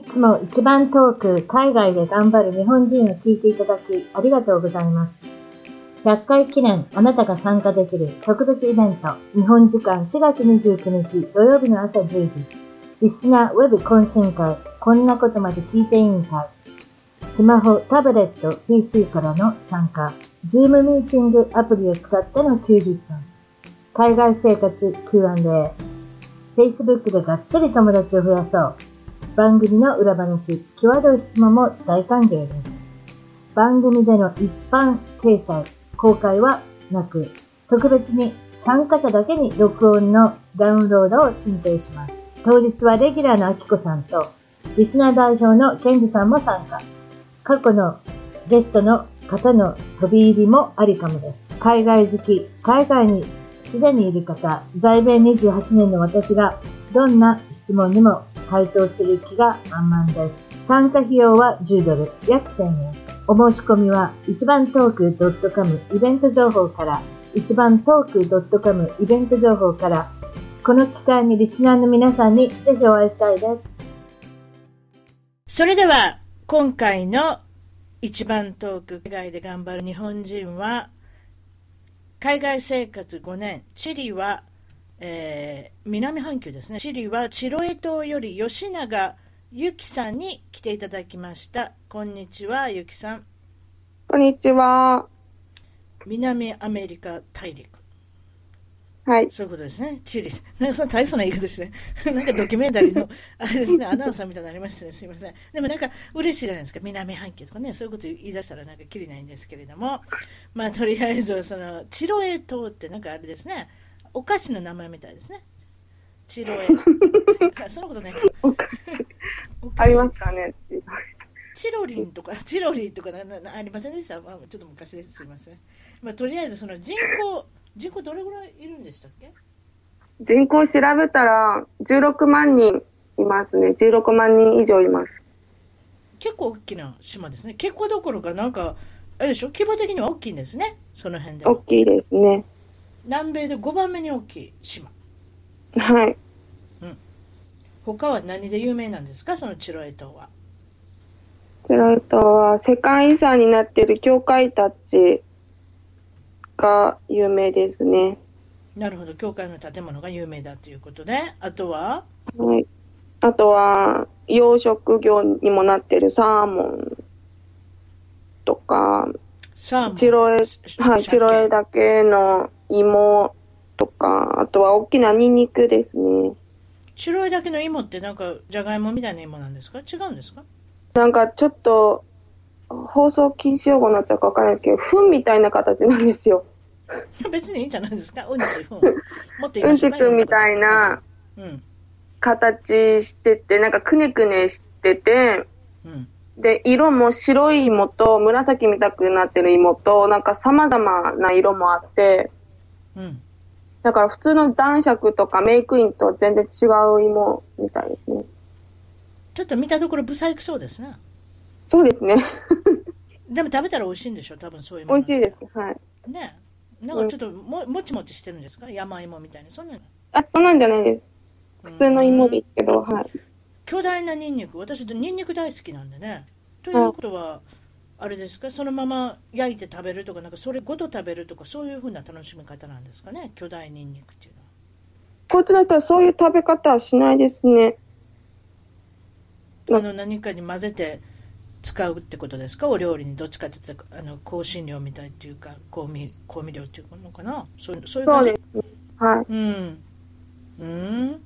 いつも一番遠く海外で頑張る日本人を聞いていただきありがとうございます。100回記念あなたが参加できる特別イベント日本時間4月29日土曜日の朝10時。リスナーウェブ懇親会こんなことまで聞いていいんかい。スマホ、タブレット、PC からの参加。Zoom ミーティングアプリを使っての90分海外生活 Q&A Facebook でがっつり友達を増やそう。番組の裏話、際どい質問も大歓迎です。番組での一般掲載、公開はなく、特別に参加者だけに録音のダウンロードを申請します。当日はレギュラーのあきこさんと、リスナー代表のケンジさんも参加。過去のゲストの方の飛び入りもありかもです。海外好き、海外にすでにいる方、在米28年の私がどんな質問にも回答する気が満々です。参加費用は10ドル、約1000円。お申し込みは一番トーク .com イベント情報から、一番トーク .com イベント情報から、この機会にリスナーの皆さんにぜひお会いしたいです。それでは、今回の一番トーク、海外で頑張る日本人は、海外生活5年、チリは、えー南半球ですね。チリはチロエ島より吉永由紀さんに来ていただきました。こんにちは、由紀さん。こんにちは。南アメリカ大陸。はい。そういうことですね。チリ。なんかその大層な言い方ですね。なんかドキュメンタリーの、あれですね、アナウンサーみたいになりましたね。すいません。でもなんか嬉しいじゃないですか。南半球とかね、そういうこと言い出したらなんかきりないんですけれども。まあとりあえず、その、チロエ島ってなんかあれですね、お菓子の名前みたいですね。チロエ。あそんなことないか。お菓子。ありますかね？チロリンとか、チロリンとかなななありませんでした、まあ、ちょっと昔です。すいません。まあ、とりあえず、その人口、人口どれぐらいいるんでしたっけ？人口調べたら16万人いますね。16万人以上います。結構大きな島ですね。結構どころか、なんか、あれでしょ、規模的には大きいんですね。その辺では。大きいですね。南米で5番目に大きい島。はい。他は何で有名なんですか、そのチロエ島は。それとは世界遺産になっている教会たちが有名ですね。なるほど、教会の建物が有名だということで、あとは、はい。あとは養殖業にもなっているサーモンとか、サーモン。チロエ、しはい、チロエだけの芋とか、あとは大きなニンニクですね。チロエだけの芋ってなんか、じゃがいもみたいな芋なんですか？違うんですか？なんかちょっと、放送禁止用語になっちゃうかわからないですけど、糞みたいな形なんですよ。別にいいんじゃないですか？うんち、ふん。もっうんちくんみたいな。うん。形してて、なんかくねくねしてて、うん。で、色も白い芋と紫みたくなってる芋と、なんか様々な色もあって、うん。だから普通の男爵とかメイクインと全然違う芋みたいですね。ちょっと見たところ、不細工そうですね。そうですね。でも食べたら美味しいんでしょ？多分そういう美味しいです。はい。ねなんかちょっとももちもちしてるんですか？山芋みたいにそんなのあ、そうなんじゃないです。普通の芋ですけど、はい。巨大なニンニク私ニンニク大好きなんでねということはあれですか？そのまま焼いて食べるとかなんかそれごと食べるとかそういうふうな楽しみ方なんですかね？巨大ニンニクっていうのはこっちの人はそういう食べ方はしないですね。あの何かに混ぜて使うってことですか？お料理にどっちかって言ったらあの香辛料みたいっていうか香味香味料っていうのかな？そうそういう感じ？そうです。はい。うん。うん。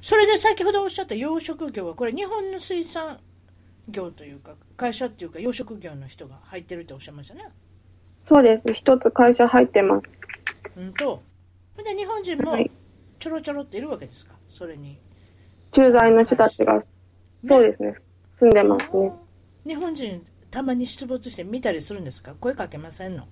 それで先ほどおっしゃった養殖業は、これ日本の水産業というか、会社っていうか養殖業の人が入ってるっておっしゃいましたね。そうです。一つ会社入ってます。うんと。それで日本人もはいちょろちょろっているわけですか、それに。駐在の人たちが、そうですね。住んでますね。日本人、たまに出没して見たりするんですか？声かけませんの？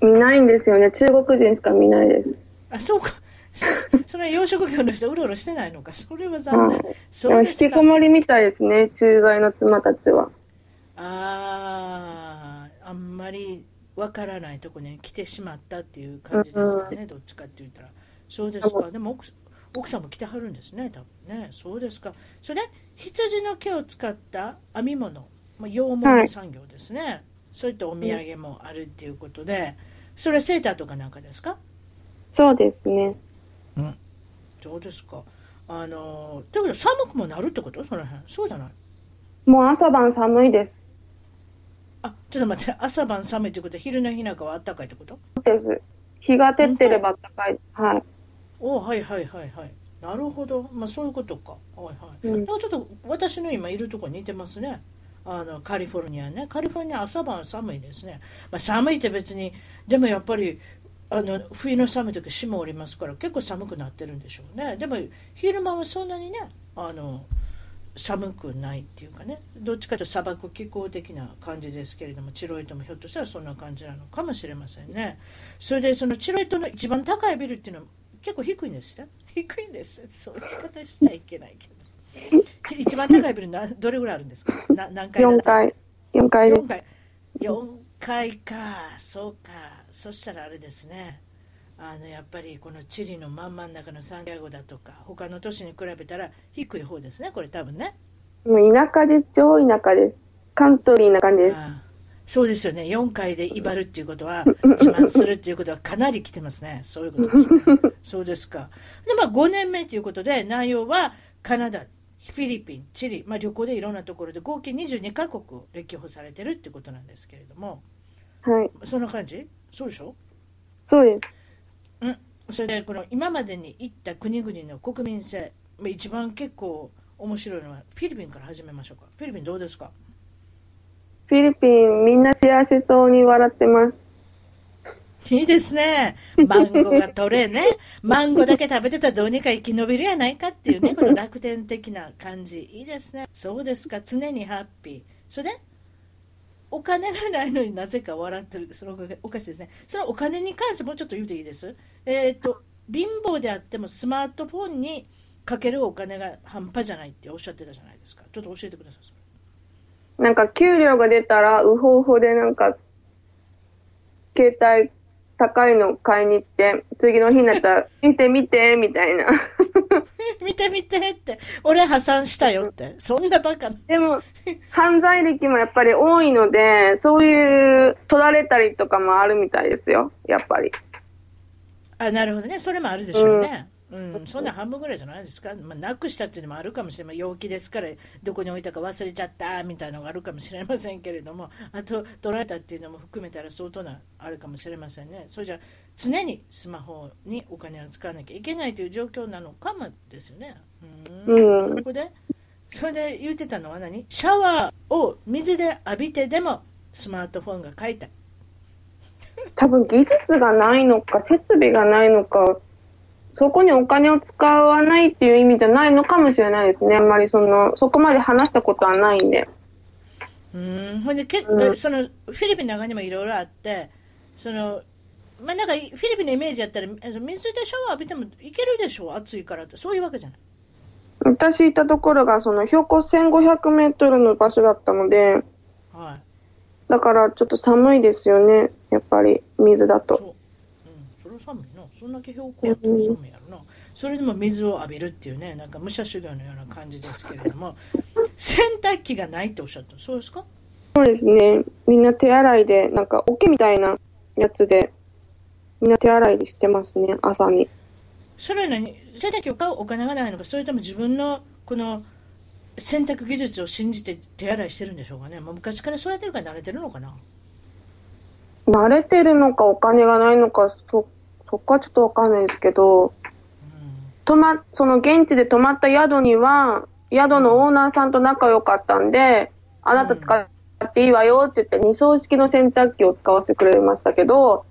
見ないんですよね。中国人しか見ないです。あ、そうか。そ それは養殖業の人うろうろしてないのか？それは残念。はいそう引きこ。もりみたいですね。駐在の妻たちは。ああ、あんまりわからないところに来てしまったっていう感じですかね、どっちかって言ったら。そうですか。でも奥奥さんも着てはるんですね多分ねそうですかそれで羊の毛を使った編み物、まあ、羊毛の産業ですね、はい、そういったお土産もあるっていうことで、それはセーターとかなんかですか？そうですねうん。そうですか？あのだけど寒くもなるってこと？その辺。そうじゃない？もう朝晩寒いです。あちょっと待って。朝晩寒いってこと？は昼の日なんかは暖かいってこと？です。日が照ってれば暖かい。はい。おはいはいはいはい。なるほど。まあそういうことか。はいはい、うん、ちょっと私の今いるとこ似てますね。あのカリフォルニアね。カリフォルニア朝晩寒いですね、まあ、寒いって別にでもやっぱりあの冬の寒い時霜降りますから結構寒くなってるんでしょうね。でも昼間はそんなにねあの寒くないっていうかね。どっちかというと砂漠気候的な感じですけれどもチロイトもひょっとしたらそんな感じなのかもしれませんね。それでそのチロイトの一番高いビルっていうのは結構低いんですよ低いんですそういう方しちゃいけないけど。一番高いビルなどれぐらいあるんですか？な何階4階。4階4階。4階か。そうかそしたらあれですね。あのやっぱりこのチリの真ん真ん中のサンディアゴだとか他の都市に比べたら低い方ですねこれ多分ね。もう田舎です超田舎です。カントリーな感じです。そうですよね。4階で威張るっていうことは自慢するっていうことはかなり来てますね。そういうことですね。そうですか。でまあ5年目ということで内容はカナダフィリピンチリ、まあ、旅行でいろんなところで合計22カ国歴訪されてるってことなんですけれども。はい。そんな感じ？そうでしょ？そうですうんそれでこの今までに行った国々の国民性一番結構面白いのはフィリピンから始めましょうかフィリピンどうですか？フィリピン、みんな幸せそうに笑ってます。いいですね。マンゴーが取れね。マンゴーだけ食べてたらどうにか生き延びるやないかっていうね、この楽天的な感じ。いいですね。そうですか。常にハッピー。それで、お金がないのになぜか笑ってるって、それおかしいですね。そのお金に関してもうちょっと言うていいです？えっ、ー、と、貧乏であってもスマートフォンにかけるお金が半端じゃないっておっしゃってたじゃないですか。ちょっと教えてください。なんか給料が出たら、ウホウホでなんか、携帯高いの買いに行って、次の日になったら、見て見て、みたいな。見て見てって、俺破産したよって。そんなバカな。でも、犯罪歴もやっぱり多いので、そういう、取られたりとかもあるみたいですよ、やっぱり。あ、なるほどね。それもあるでしょうね。うん。うん、そんな半分ぐらいじゃないですか、まあ、なくしたっていうのもあるかもしれない、陽気ですから、どこに置いたか忘れちゃったみたいなのがあるかもしれませんけれども、あと、取られたっていうのも含めたら相当なあるかもしれませんね、それじゃ常にスマホにお金を使わなきゃいけないという状況なのかもですよね。うん、うん、ここでそれで言ってたのは何？シャワーを水で浴びてでもスマートフォンが買いたい。多分技術がないのか、設備がないのか、そこにお金を使わないっていう意味じゃないのかもしれないですね。あんまりその、そこまで話したことはないんで。うん、ほんで、け、うん、その、フィリピンの中にもいろいろあって、その、まあ、なんか、フィリピンのイメージやったら、水でシャワー浴びてもいけるでしょ？暑いからって、そういうわけじゃない。私いたところが、その、標高1500メートルの場所だったので、はい。だから、ちょっと寒いですよね、やっぱり、水だと。寒いなそんだけ標高あっても寒いやろな。それでも水を浴びるっていうねなんか武者修行のような感じですけれども洗濯機がないっておっしゃったそうですか？そうですね。みんな手洗いでなんか桶みたいなやつでみんな手洗いでしてますね朝に。それは何？洗濯機を買うお金がないのかそれとも自分のこの洗濯技術を信じて手洗いしてるんでしょうかね、もう昔からそうやってるから慣れてるのかな？慣れてるのかお金がないのかそそこはちょっとわかんないですけど、泊ま、その現地で泊まった宿には、宿のオーナーさんと仲良かったんで、あなた使っていいわよって言って二層式の洗濯機を使わせてくれましたけど、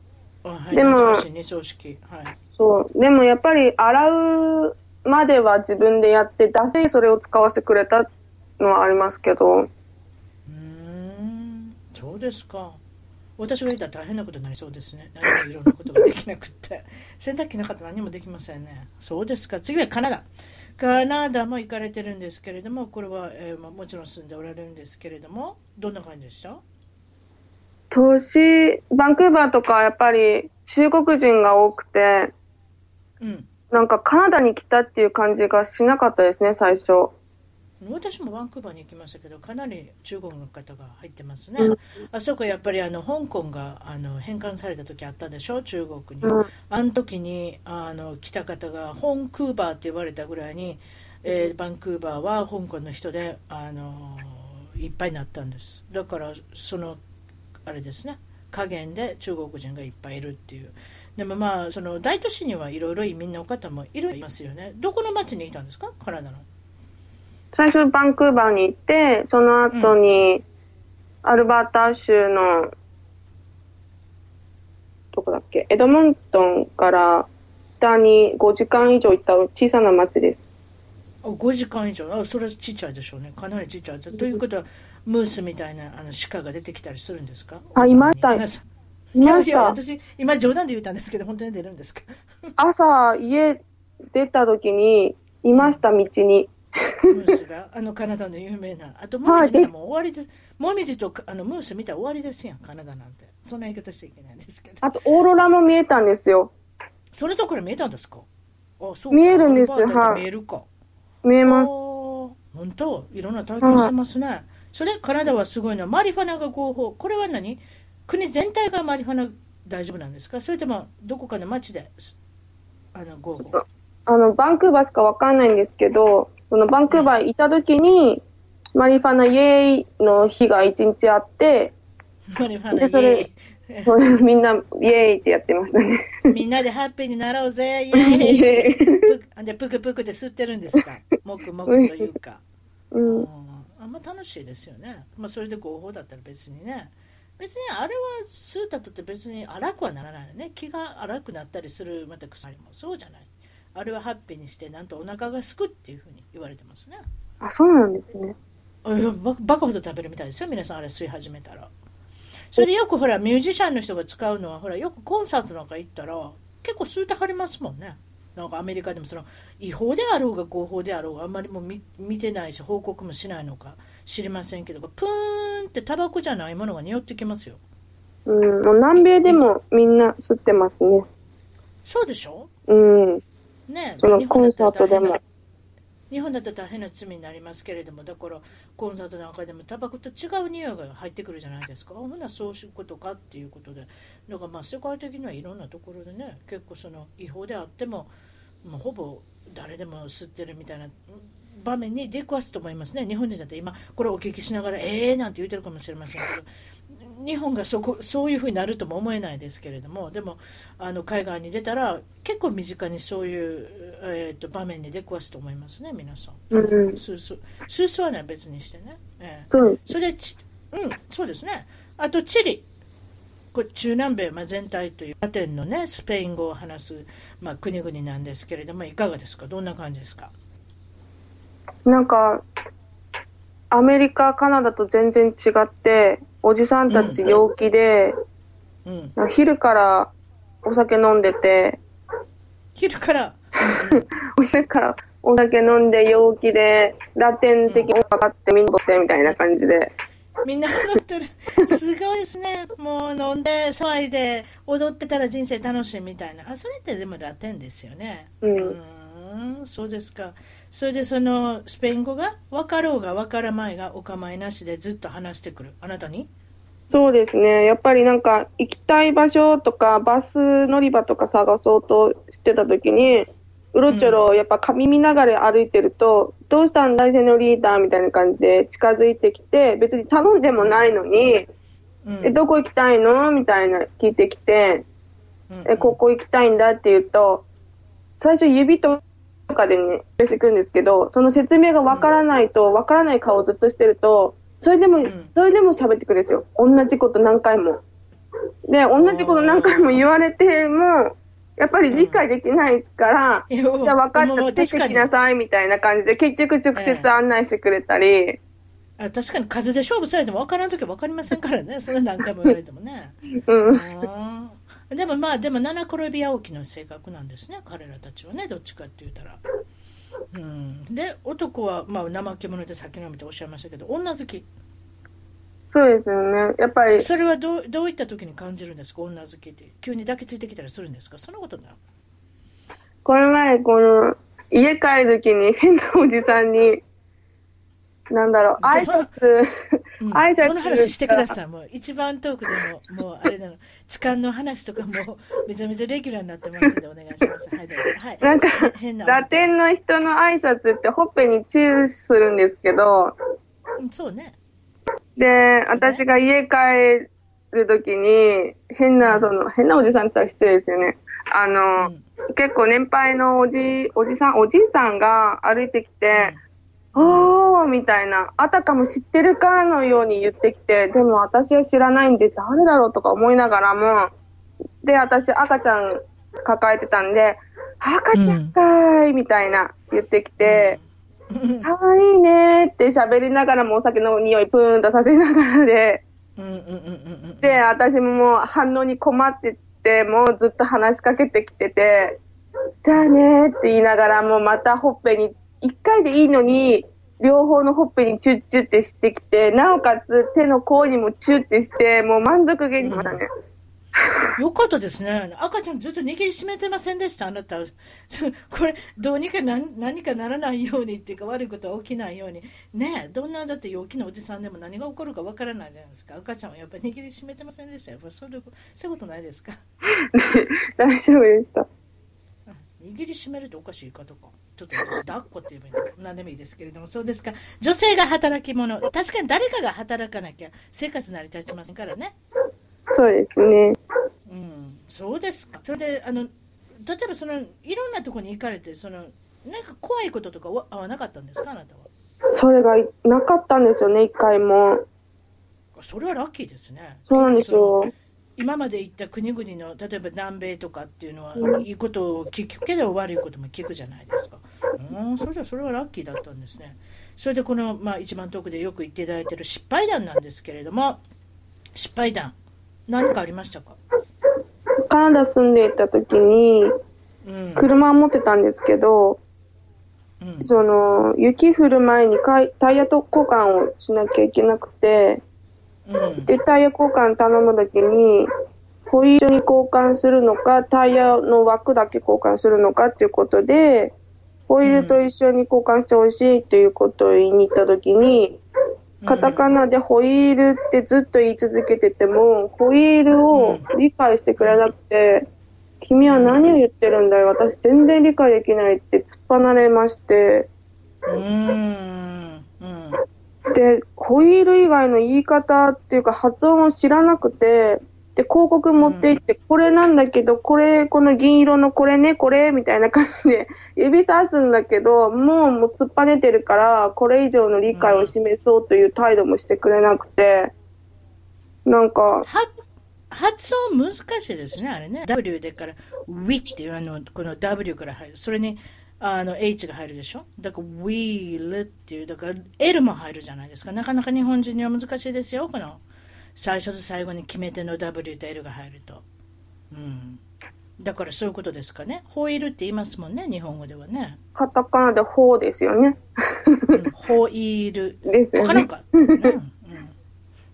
はい、でも、二層式。はい。そう。でもやっぱり洗うまでは自分でやって、出しそれを使わせてくれたのはありますけど。うん、そうですか。私がいたら大変なことになりそうですね。何もいろんなことができなくって。洗濯機なかったら何もできませんね。そうですか。次はカナダ。カナダも行かれてるんですけれども、これは、えー、まあ、もちろん住んでおられるんですけれども、どんな感じでした？都市、バンクーバーとかやっぱり中国人が多くて、うん、なんかカナダに来たっていう感じがしなかったですね、最初。私もバンクーバーに行きましたけどかなり中国の方が入ってますね、うん。あそこやっぱりあの香港があの返還された時あったでしょ中国に、うん。あの時にあの来た方が本クーバーって言われたぐらいに、えーバンクーバーは香港の人であのいっぱいになったんです。だからそのあれですね。加減で中国人がいっぱいいるっていう。でもまあその大都市にはいろいろ移民の方もいるいますよね。どこの町にいたんですか？カナダの最初バンクーバーに行って、その後にアルバータ州の、どこだっけ、エドモントンから北に5時間以上行った小さな町です。あ5時間以上？あそれはちっちゃいでしょうね。かなりちっちゃい。ということはムースみたいなあの鹿が出てきたりするんですか？あいました。いました。私今冗談で言ったんですけど本当に出るんですか？朝家出た時にいました、道に。ムースが あのカナダの有名な。あとモミジ見たらもう終わりです。モミジとあのムース見たら終わりですやん。カナダなんて。そんな言い方しちゃいけないんですけど。あとオーロラも見えたんですよ。それとこれ見えたんですか？あそうか。見えるんです。はい見えるか、見えます。本当？いろんな体験してますね、それカナダはすごいのはマリファナが合法。これは何？国全体がマリファナ大丈夫なんですか？それともどこかの町ですあの合法？あの、バンクーバーしかわかんないんですけど、そのバンクーバーいた時に、マリファナイエーイの日が一日あって、マリファナでそれイエそれみんなイエーイってやってましたね。ーイみんなでハッピーになろうぜイエーイ。イエーイ。ぷでプクプクで吸ってるんですか？もくもくというか、うん。うん、あんま楽しいですよね、まあ、それで合法だったら別にね。別にあれは吸ったとって別に荒くはならないよね。気が荒くなったりするまた薬もそうじゃないあれはハッピーにしてなんとお腹がすくっていうふうに言われてますねあ、そうなんですね。あいやババカほど食べるみたいですよ皆さんあれ吸い始めたらそれでよくほらミュージシャンの人が使うのはほらよくコンサートなんか行ったら結構吸うてはりますもんねなんかアメリカでもその違法であろうが合法であろうがあんまりもう見見てないし報告もしないのか知りませんけどプーンってタバコじゃないものが匂ってきますようん、もう南米でもみんな吸ってますね。そうでしょ？うん。ねそのコンサートでも。大変な日本だったら大変な罪になりますけれどもだからコンサートなんかでもタバコと違う匂いが入ってくるじゃないですか。ほなそういうことかっていうことで。だからまあ世界的にはいろんなところでね結構その違法であっても、まあ、ほぼ誰でも吸ってるみたいな場面に出くわすと思いますね。日本人だって今これお聞きしながらええー、なんて言ってるかもしれませんけど日本がそこそういうふうになるとも思えないですけれどもでもあの海外に出たら結構身近にそういう、えー、と場面に出くわすと思いますね皆さん。うん。スースースースーはね別にしてね、ええ。そうです。それでちうんそうですね。あとチリ。これ中南米、まあ、全体というラテンのねスペイン語を話す、まあ、国々なんですけれどもいかがですか？どんな感じですか？なんか、アメリカ、カナダと全然違って、おじさんたち陽気で、うん。なんか昼からお酒飲んでて、昼からお昼からお酒飲んで陽気で、ラテン的に音楽あってみんな踊ってみたいな感じで。みんな踊ってる。すごいですね。もう飲んで、騒いで、踊ってたら人生楽しいみたいな。あ、それってでもラテンですよね。うんーんそうですか。それでそのスペイン語が分かろうが分からまいがお構いなしでずっと話してくる。あなたに？そうですね。やっぱりなんか行きたい場所とかバス乗り場とか探そうとしてた時に、うろちょろやっぱ髪見ながら歩いてると、どうしたんだいセノリータみたいな感じで近づいてきて、別に頼んでもないのに、うん。え、どこ行きたいの？みたいな聞いてきて、うん。え、ここ行きたいんだって言うと、最初指とかでね、してくるんですけど、その説明がわからないと、わからない顔をずっとしてると、それでも、んそれでも喋ってくるんですよ。同じこと何回も。で、同じこと何回も言われても、やっぱり理解できないから、いやじゃあ分かった、もうついてきなさいみたいな感じで、結局直接案内してくれたり、あ確かに数で勝負されても分からんときは分かりませんからね。それ何回も言われてもね。うん。でもまあでも七転び八起きの性格なんですね彼らたちはねどっちかって言ったら、うん、で男はまあ怠け者で酒飲みとおっしゃいましたけど女好き？そうですよね。やっぱり、それはどうどういった時に感じるんですか？女好きって。急に抱きついてきたりするんですか？そんなことない？この前、この、家帰るときに変なおじさんに、なんだろう、挨拶、うん 挨拶その話してください。もう一番トークでも、もうあれなの、痴漢の話とかもめちゃめちゃレギュラーになってますんでお願いします。はい、どうぞ。はい。なんかへ変なラテンの人の挨拶ってほっぺにチューするんですけど、うんそうね。で、私が家帰るときに、変な、その、変なおじさんって言ったら失礼ですよね。あの、うん結構年配のおじ、おじさん、おじいさんが歩いてきて、おーみたいな、あたかも知ってるかのように言ってきて、でも私は知らないんで誰だろうとか思いながらも、で、私赤ちゃん抱えてたんで、赤ちゃんかーいみたいな言ってきて、かわいいねーって喋りながらもお酒の匂いプーンとさせながらで。で、私ももう反応に困ってて、もうずっと話しかけてきてて、じゃあねーって言いながらもうまたほっぺに、一回でいいのに、両方のほっぺにチュッチュってしてきて、なおかつ手の甲にもチュッてして、もう満足げにまたね。よかったですね。赤ちゃんずっと握りしめてませんでした、あなた。これ、どうにか何何かならないようにっていうか、悪いことは起きないように。ねえ、どんなだって陽気なおじさんでも何が起こるかわからないじゃないですか。赤ちゃんはやっぱり握りしめてませんでしたよ。それそういうことないですか。大丈夫でした。握りしめるっておかしいかとか。ちょっと私、抱っこって言えばいいの？何でもいいですけれども、そうですか。女性が働き者。確かに誰かが働かなきゃ生活成り立ちませんからね。そうですね。うん、そうですか。それで、あの、例えばその、いろんなところに行かれて、その、なんか怖いこととかは合わなかったんですか、あなたは。それがなかったんですよね、一回も。それはラッキーですね。そうなんですよ。今まで行った国々の例えば南米とかっていうのは、いいことを聞くけど悪いことも聞くじゃないですか。うん、それじゃそれはラッキーだったんですね。それでこの、まあ、一番遠くでよく言っていただいている失敗談なんですけれども、失敗談、何かありましたか？カナダ住んでいた時に、うん。車を持ってたんですけど、うんその、雪降る前にかいタイヤと交換をしなきゃいけなくて、うんで、タイヤ交換頼むときに、ホイールに交換するのか、タイヤの枠だけ交換するのかっていうことで、ホイールと一緒に交換してほしいっていうことを言いに行ったときに、カタカナでホイールってずっと言い続けてても、ホイールを理解してくれなくて、君は何を言ってるんだよ、私全然理解できないって突っ離れまして、うんで、ホイール以外の言い方っていうか発音を知らなくて、で、広告持って行って、これなんだけど、これ、この銀色のこれね、これ、みたいな感じで指さすんだけど、もうもう突っぱねてるから、これ以上の理解を示そうという態度もしてくれなくて、なんか、は発音難しいですね、あれね。W でから、We っていうあの、この W から入る。それに、あの、H が入るでしょ？だから、Will っていう、だから、L も入るじゃないですか。なかなか日本人には難しいですよ、この、最初と最後に決め手の W と L が入ると。うん。だからそういうことですかね。ホイールって言いますもんね、日本語ではね。カタカナでホーですよね。うんホイール。ですよね。わからんうん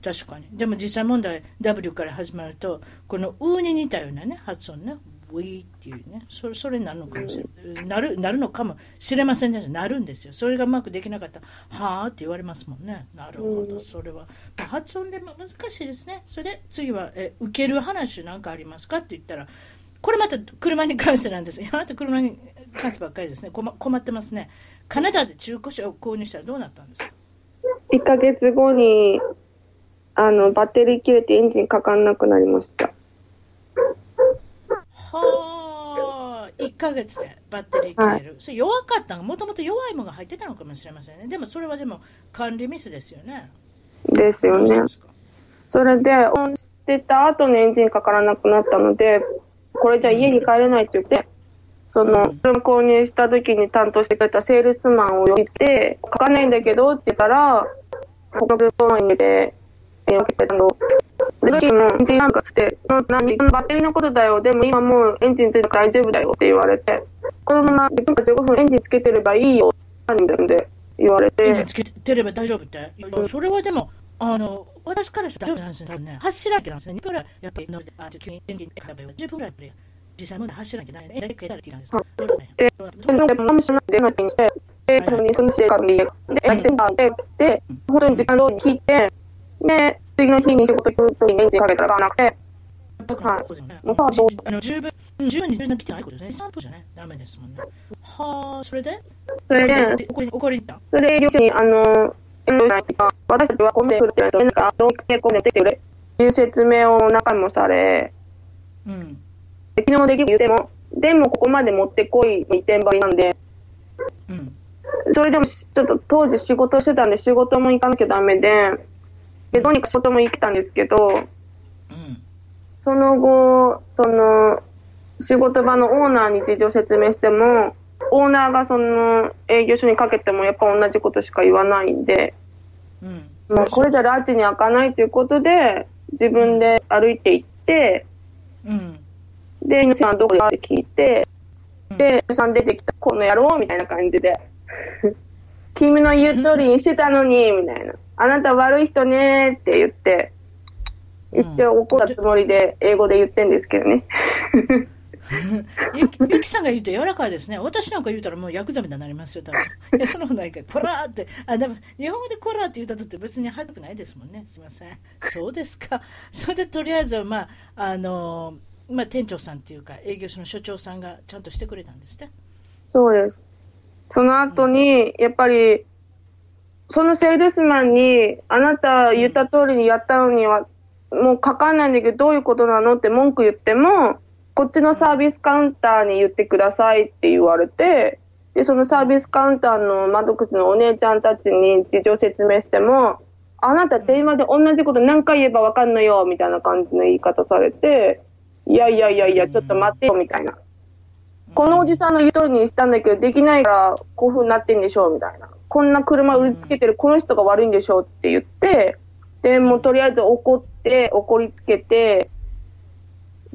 確かにでも実際問題 W から始まるとこの「う」に似たようなね発音ね「ウィ」っていうね。それそれになるのかもしれない。なるなるのかもしれませんでしたなるんですよ。それがうまくできなかったら「はあ」って言われますもんね。なるほど。それは、まあ発音でも難しいですね。それで次はえ「受ける話なんかありますか?」って言ったらこれまた車に関してなんです。あなた車に関してばっかりですね。困困ってますね。カナダで中古車を購入したらどうなったんですか？1ヶ月後に、あの、バッテリー切れてエンジンかかんなくなりました。はあ、1ヶ月でバッテリー切れる。それ弱かったのもともと弱いものが入ってたのかもしれませんね。でもそれはでも管理ミスですよね。ですよねそれで、オンしてた後にエンジンかからなくなったので、これじゃ家に帰れないって言って、その、車購入した時に担当してくれたセールスマンを呼びて、かかんないんだけどって言ったら、他の病院で、えー、受けてたの。で、時もエンジンなんかつって、何、バッテリーのことだよ。でも今もうエンジンついて大丈夫だよって言われて、このまま10分か15分エンジンつけてればいいよ。なんで言われてエンジン、つけてれば大丈夫って？いやそれはでも、あの、私からしたら大丈夫なんですよね。多分ね。走らなきゃなんですね。2分ぐらい、やっぱり急にエンジンかかれば10分ぐらいで。実際まだ走らなきゃいけない。え、だけやって言うんです。でなんか、マムシの出なきにして、で、多分にその生活に、で、やってたんで、で、本当に時間通りに聞いて、で、次の日に仕事行くときにエンジンかけたらなくて、はいもう多分あの十分、うん十分に十分な来てないことですね。3分じゃね、ダメですもんね。はあ、それで？それで、怒り、怒りに行った？それで営業所に、あの、営業所が、私たちはこんでくるって言われて、なんか、どうしてこんでってくれ、いう説明を中身もされ、うん。で昨日もできる言うても、でもここまで持ってこい、一点張りなんで、うん。それでもしちょっと当時仕事してたんで仕事も行かなきゃダメで、で、どうにか仕事も行きたんですけど、うん。その後、その、仕事場のオーナーに事情説明しても、オーナーがその営業所にかけてもやっぱ同じことしか言わないんで、うん。もうこれじゃラッチに開かないということで、自分で歩いて行って、うん。で、皆さんどこでって聞いて、で、皆さん出てきた、この野郎みたいな感じで。君の言う通りにしてたのに、みたいな。あなた悪い人ねーって言って、一応怒ったつもりで英語で言ってんですけどね。ゆきゆきさんが言うと柔らかいですね。私なんか言うたらもうヤクザみたいになりますよ、多分。いや、そんないけど、コラーって。あ、でも、日本語でコラーって言ったとって別に早くないですもんね。すいません。そうですか。それでとりあえずは、まあ、あの、まあ、店長さんっていうか、営業所の所長さんがちゃんとしてくれたんですね。そうです。その後に、やっぱり、そのセールスマンに、あなた言った通りにやったのには、もうかかんないんだけど、どういうことなのって文句言っても、こっちのサービスカウンターに言ってくださいって言われて、で、そのサービスカウンターの窓口のお姉ちゃんたちに事情説明しても、あなた電話で同じこと何回言えばわかんのよ、みたいな感じの言い方されて、いやいやいやいや、ちょっと待ってよ、みたいな。このおじさんの言う通りにしたんだけど、できないからこういう風になってんでしょう、みたいな。こんな車売りつけてるこの人が悪いんでしょうって言って、で、もうとりあえず怒って、怒りつけて、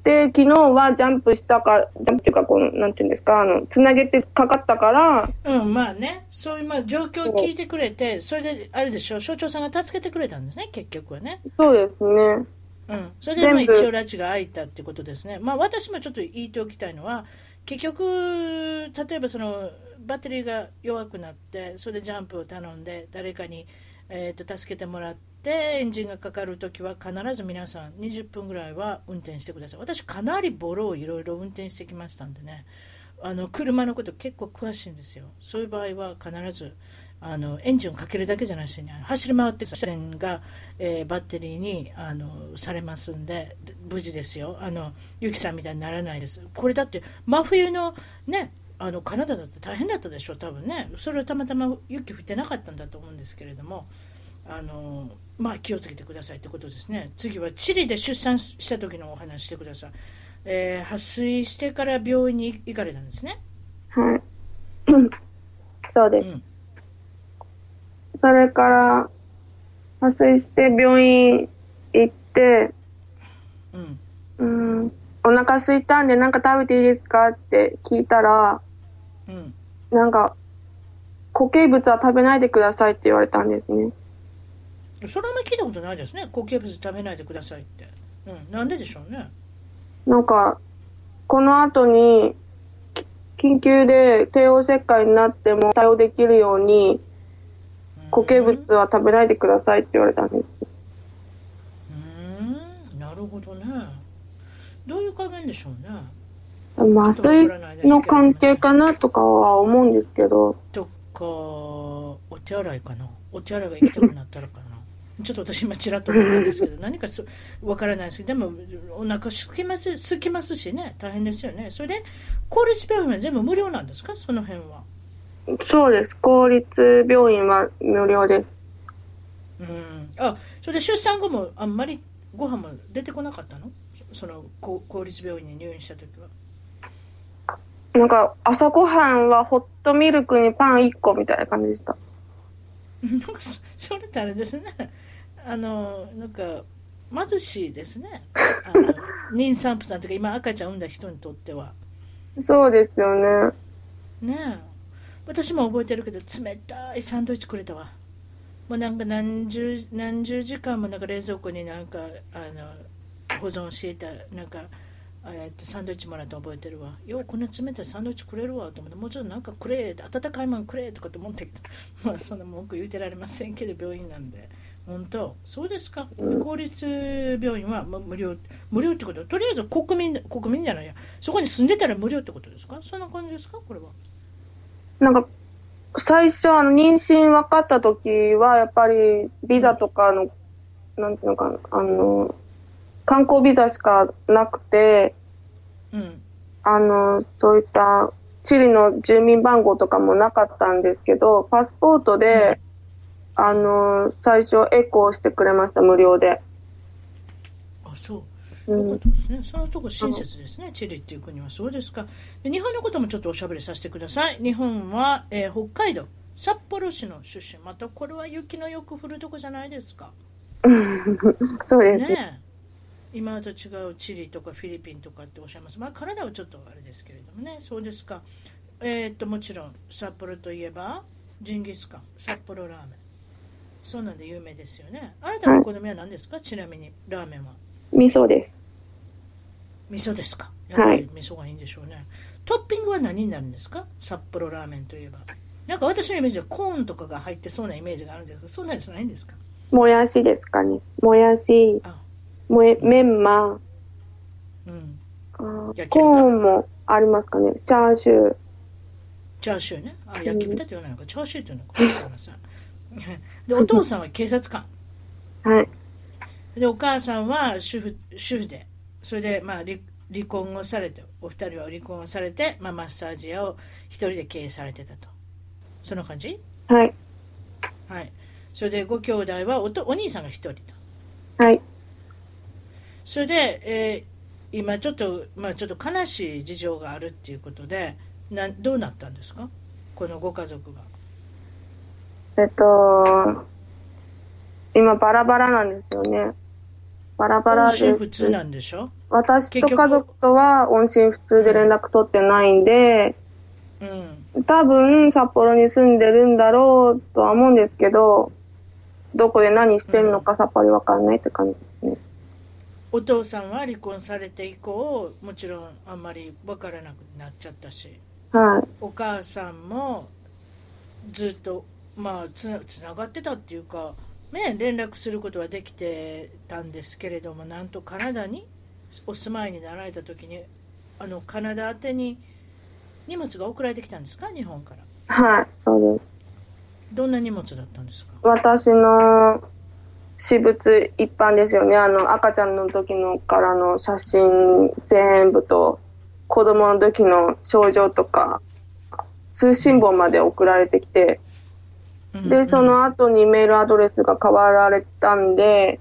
で、昨日はジャンプしたか、ジャンプっていうか、この、なんていうんですか、あの、つなげてかかったから、うん、まあね、そういうまあ状況を聞いてくれて、それで、あれでしょ、所長さんが助けてくれたんですね、結局はね。そうですね。うん、それでまあ一応拉致が開いたってことですね。まあ私もちょっと言っておきたいのは、結局、例えばそのバッテリーが弱くなって、それでジャンプを頼んで、誰かに、えー、と助けてもらって、エンジンがかかるときは必ず皆さん20分ぐらいは運転してください。私かなりボロをいろいろ運転してきましたんでね。あの車のこと結構詳しいんですよ。そういう場合は必ずあのエンジンをかけるだけじゃなしに走り回ってる線が、えーバッテリーにあのされますんでで無事ですよ。あのゆきさんみたいにならないです。これだって真冬のねあのカナダだって大変だったでしょ多分ね。それはたまたま雪降ってなかったんだと思うんですけれども。あのまあ気をつけてくださいってことですね。次はチリで出産した時のお話してください、えー、破水してから病院に行かれたんですね。はい。そうです。うんそれから、破水して病院行って、うん。うん、お腹空いたんでなんか食べていいですかって聞いたら、うん。なんか、固形物は食べないでくださいって言われたんですね。それはあんまり聞いたことないですね。固形物食べないでくださいって、うん、なんででしょうね。なんか、この後に、き緊急で帝王切開になっても対応できるように、固形物は食べないでくださいって言われたんです。うーんなるほどね。どういう加減でしょうね。麻酔の関係かなとかは思うんですけど、とかお手洗いかな。お手洗いが行きたくなったらかな。ちょっと私今ちらっと思ったんですけど何かすわからないですけど。でもお腹空きます空きますしね。大変ですよね。それで公立病院は全部無料なんですか？その辺はそうです。公立病院は無料です。うんあそれで出産後もあんまりご飯も出てこなかったの？そその公公立病院に入院した時はなんか、朝ごはんはホットミルクにパン1個みたいな感じでした。なんかそそれってあれですねあのなんか貧しいですねあの 妊産婦さんとか今赤ちゃん産んだ人にとってはそうですよね。ねえ私も覚えてるけど冷たいサンドイッチくれたわ。もうなんか何十何十時間もなんか冷蔵庫になんかあの保存していたなんかえー、とサンドイッチもらって覚えてるわ。ようこんな冷たいサンドイッチくれるわと思って。もうちょっとなんかくれ温かいもんくれとかと思ってきた。まあそんな文句言うてられませんけど病院なんで。本当そうですか、公立病院は無料無料ってこと？とりあえず国民国民じゃないや。そこに住んでたら無料ってことですか？そんな感じですか？これは。なんか、最初、あの、妊娠分かった時は、やっぱり、ビザとかの、なんていうのかな、あの、観光ビザしかなくて、うん。あの、そういった、チリの住民番号とかもなかったんですけど、パスポートで、あの、最初エコーしてくれました、無料で。あそううんよかったですね。そのとこ親切ですね。チリっていう国はそうですか。で日本のこともちょっとおしゃべりさせてください。日本は、えー北海道札幌市の出身。またこれは雪のよく降るとこじゃないですか。そうです。ねえ。今と違うチリとかフィリピンとかっておっしゃいます。まあ体はちょっとあれですけれどもね。そうですか。えーっともちろん札幌といえばジンギスカン、札幌ラーメン。そうなんで有名ですよね。あなたのお好みは何ですか、ちなみにラーメンは。味噌です。味噌ですか？やっぱり味噌がいいんでしょうね、トッピングは何になるんですか？札幌ラーメンといえば。なんか私のイメージはコーンとかが入ってそうなイメージがあるんですけどそうなんじゃないんですか？もやしですかね。もやし、あ。もえ、メンマ、うん。あコーンもありますかね。チャーシュー。チャーシューね。あ焼き豚って言わないのか。チャーシューっていうのか。でお父さんは警察官。はい。でお母さんは主婦主婦でそれでまあ離離婚をされてお二人は離婚をされて、まあ、マッサージ屋を一人で経営されてたとそんな感じ？はい。はいそれでご兄弟はおとお兄さんが一人とはい。それで、えー今ちょっと、まあ、ちょっと悲しい事情があるっていうことでなどうなったんですか？このご家族がえっと、今バラバラなんですよね。バラバラ音で信不通なんでしょ？私と家族とは音信不通で連絡取ってないんで、うん。多分札幌に住んでるんだろうとは思うんですけど、どこで何してるのかさっぱりわかんないって感じですね。お父さんは離婚されて以降もちろんあんまり分からなくなっちゃったし。はい。お母さんもずっとまあつなつながってたっていうかね連絡することはできてたんですけれどもなんとカナダにお住まいになられた時にあのカナダ宛てに荷物が送られてきたんですか？日本からはい、そうです。どんな荷物だったんですか？私の私物一般ですよね。あの、赤ちゃんの時のからの写真全部と、子供の時の症状とか、通信簿まで送られてきて、で、その後にメールアドレスが変わられたんで、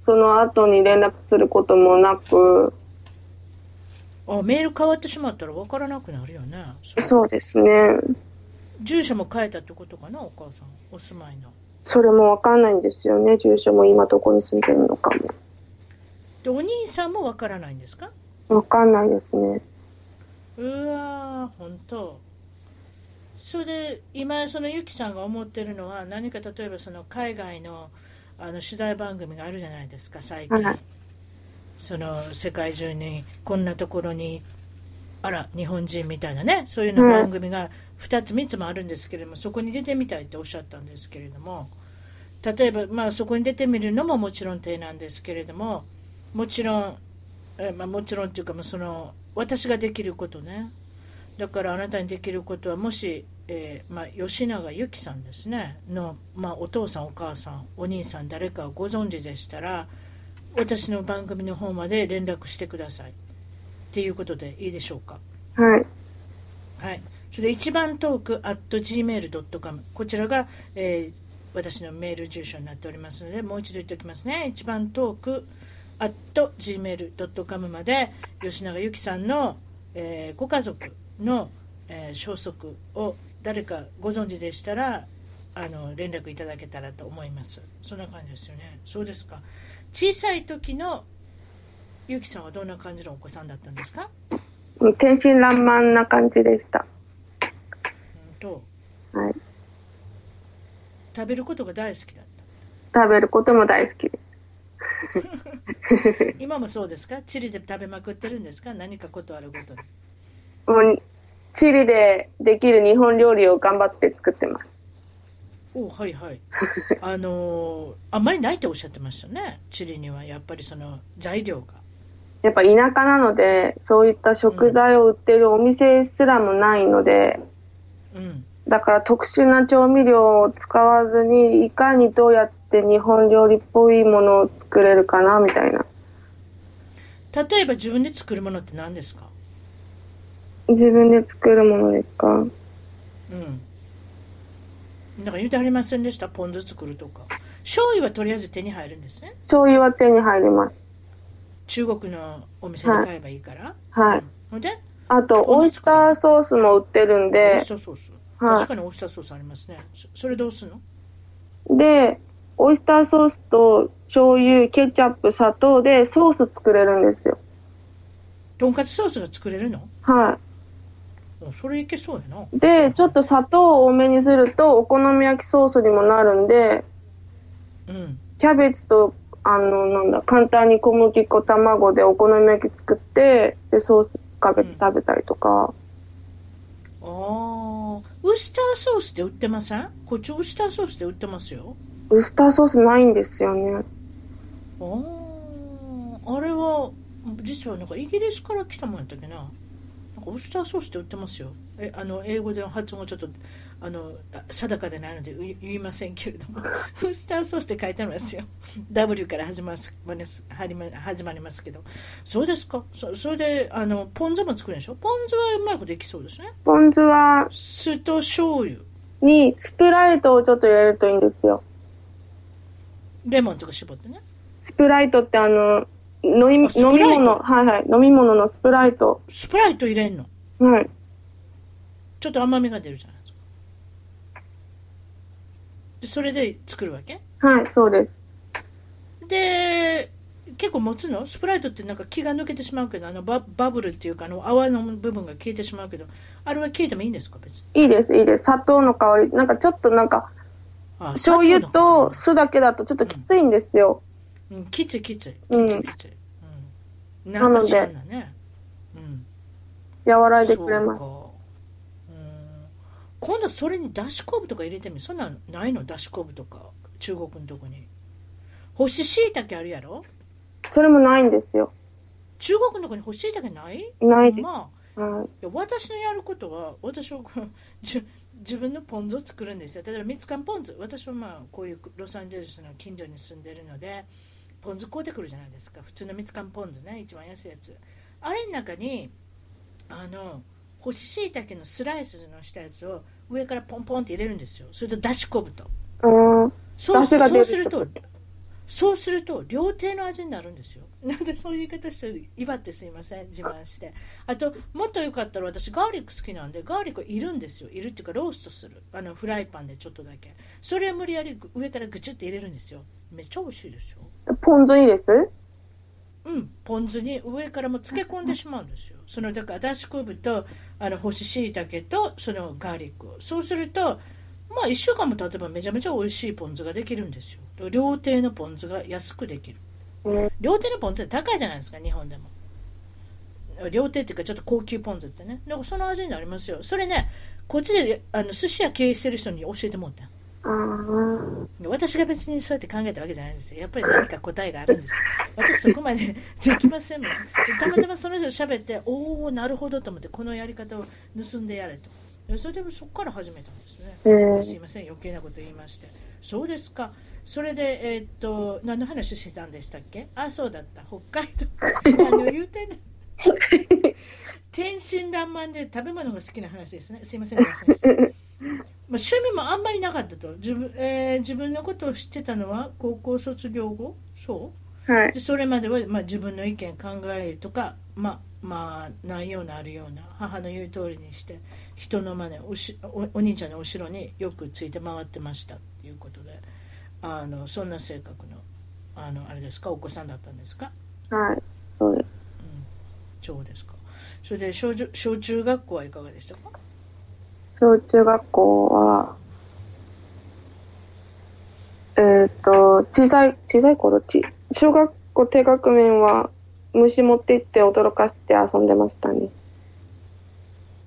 その後に連絡することもなく、あメール変わってしまったら分からなくなるよねそうですね。住所も変えたってことかなお母さんお住まいのそれもわかんないんですよね。住所も今どこに住んでるのかでお兄さんも分からないんですか？も。わかんないですね。うわー本当それで今そのゆきさんが思ってるのは何か例えばその海外のあの取材番組があるじゃないですか最近、はい。その世界中にこんなところにあら日本人みたいなねそういうの番組が2つ3つもあるんですけれどもそこに出てみたいっておっしゃったんですけれども例えば、まあ、そこに出てみるのももちろん手なんですけれどももちろん、えーまあ、もちろんっていうかまあその私ができることね。だからあなたにできることはもし、えーまあ、吉永由紀さんですね。の、まあ、お父さんお母さんお兄さん誰かをご存知でしたら私の番組の方まで連絡してください。っていうことでいいでしょうか？はい。はい。それで一番トーク at gmail.com こちらが、えー私のメール住所になっておりますのでもう一度言っておきますね。一番トーク at gmail.com まで吉永由紀さんの、えーご家族の、えー消息を誰かご存知でしたらあの連絡いただけたらと思いますそんな感じですよねそうですか小さい時のゆきさんはどんな感じのお子さんだったんですか？天真爛漫な感じでした。うんとはい。食べることが大好きだった食べることも大好きです。今もそうですか？チリで食べまくってるんですか？何かことあるごとに。もう、チリでできる日本料理を頑張って作ってます。おはいはい。あのーあんまりないっておっしゃってましたね。チリにはやっぱりその材料が。やっぱ田舎なので、そういった食材を売ってるお店すらもないので、うん。だから特殊な調味料を使わずに、いかにどうやって日本料理っぽいものを作れるかな、みたいな。例えば自分で作るものって何ですか？自分で作るものですか？うん。なんか言うてはりませんでした？ポン酢作るとか。醤油はとりあえず手に入るんですね？醤油は手に入ります。中国のお店で買えばいいから？はい。ほんで、あと、オイスターソースも売ってるんオイでス、ターソース。はい確かにオイスターソースありますね。そそれどうすんの？で、オイスターソースと醤油、ケチャップ、砂糖でソース作れるんですよ。とんかつソースが作れるの？はおそれいけそうやな。い。で、ちょっと砂糖を多めにすると、お好み焼きソースにもなるんで、うん。キャベツと、あの、なんだ、簡単に小麦粉、卵でお好み焼き作って、で、ソースかけて食べたりとか。ああ、ウスターソースって売ってません？こっちウスターソースって売ってますよ。ウスターソースないんですよね。ああ、あれは、実はなんかイギリスから来たもんやったっけな。かウスターソースって売ってますよ。え、あの、英語での発音がちょっと、あの、あ定かでないので言いませんけれども、ウスターソースって書いてありますよ。W から始まります始ま始まりますけど。そうですか？そそれで、あの、ポン酢も作るんでしょ？ポン酢はうまいことできそうですね。ポン酢は、酢と醤油、にスプライトをちょっと入れるといいんですよ。レモンとか絞ってね。スプライトってあの、飲み、飲み物、はいはい、飲み物のスプライト。スプライト入れんの？はい。ちょっと甘みが出るじゃない？ですか。でそれで作るわけ？はい、そうです。で、結構持つの？スプライトってなんか気が抜けてしまうけど、あのババブルっていうか、あの泡の部分が消えてしまうけど、あれは消えてもいいんですか？別に。いいです、いいです。砂糖の香り、なんかちょっとなんか、あ醤油と酢だけだとちょっときついんですよ。うん、きついきつい。きうんついきつい。うん。なんか知らんなね。うん。和らいでくれます。そうか。うん。今度それにだし昆布とか入れてみそんなんないの？だし昆布とか中国のとこに干し椎茸あるやろ？それもないんですよ。中国のとこに干し椎茸ない？ないです。まあはい。私のやることは私は 自分のポン酢を作るんですよ例えばみつかんポン酢私はまあこういうロサンゼルスの近所に住んでるのでポン酢買うてくるじゃないですか。普通のみつかんポン酢ね。一番安いやつ。あれの中にあの干し椎茸のスライスのしたやつを上からポンポンって入れるんですよ。それとだし昆布と。そうそうするとそうすると料亭の味になるんですよ。なんでそういう言い方してる祝ってすいません。自慢して。あともっとよかったら私ガーリック好きなんでガーリックいるんですよ。いるっていうかローストする。あのフライパンでちょっとだけ。それを無理やり上からぐちゅって入れるんですよ。めっちゃ美味しいですよポン酢にです？うん、ポン酢に上からも漬け込んでしまうんですよ。そのだからだし昆布とあの干し椎茸とそのガーリックをそうするとまあ1週間も経てばめちゃめちゃ美味しいポン酢ができるんですよ。料亭のポン酢が安くできる。うん料亭のポン酢って高いじゃないですか日本でも。料亭っていうかちょっと高級ポン酢ってね。だからその味になりますよ。それねこっちであの寿司屋経営してる人に教えてもらった。私が別にそうやって考えたわけじゃないんですよ。やっぱり何か答えがあるんですよ。私そこまで できませんもん。でたまたまその人と喋って、おおなるほどと思って、このやり方を盗んでやれと。でそれでもそこから始めたんですね。うんすいません、余計なこと言いまして。そうですか。それで、えーっと、何の話してたんでしたっけ？あ、そうだった。北海道。何を言うてんねん。天真爛漫で食べ物が好きな話ですね。すいません。まあ、趣味もあんまりなかったと。自分,、えー自分のことを知ってたのは高校卒業後？そう？はい。でそれまでは、まあ、自分の意見考えとかまあまあないようなあるような母の言う通りにして人の真似おしおお兄ちゃんの後ろによくついて回ってましたっていうことであのそんな性格のあのあれですか？お子さんだったんですか？はい。そうです。そうですか。それで小中小中学校はいかがでしたか？小中学校は、えっ、と、小さい、小さい頃ち、小学校低学年は虫持って行って驚かして遊んでましたね。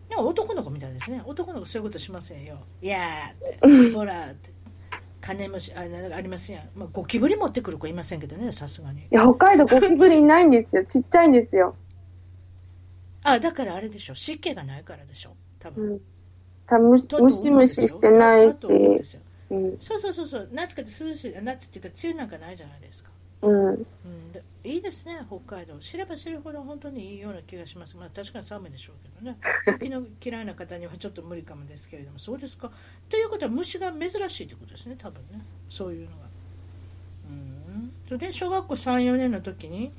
でも男の子みたいですね。男の子そういうことしませんよ。いやーって、ほらって。金虫あなんかありますやん、まあ、ゴキブリ持ってくる子いませんけどねさすがに。いや北海道ゴキブリいないんですよ。ちっちゃいんですよ。あだからあれでしょ。湿気がないからでしょ。多分、うん、多分ムシムシしてないし、うん、そうそうそうそう。夏かって涼しい夏っていうか梅雨なんかないじゃないですか。うん、うん、いいですね北海道。知れば知るほど本当にいいような気がします。まあ確かに寒いでしょうけどね。雪の嫌いな方にはちょっと無理かもですけれども。そうですか。ということは虫が珍しいってことですね。多分ね。そういうのが。うん。それで小学校34年の時に、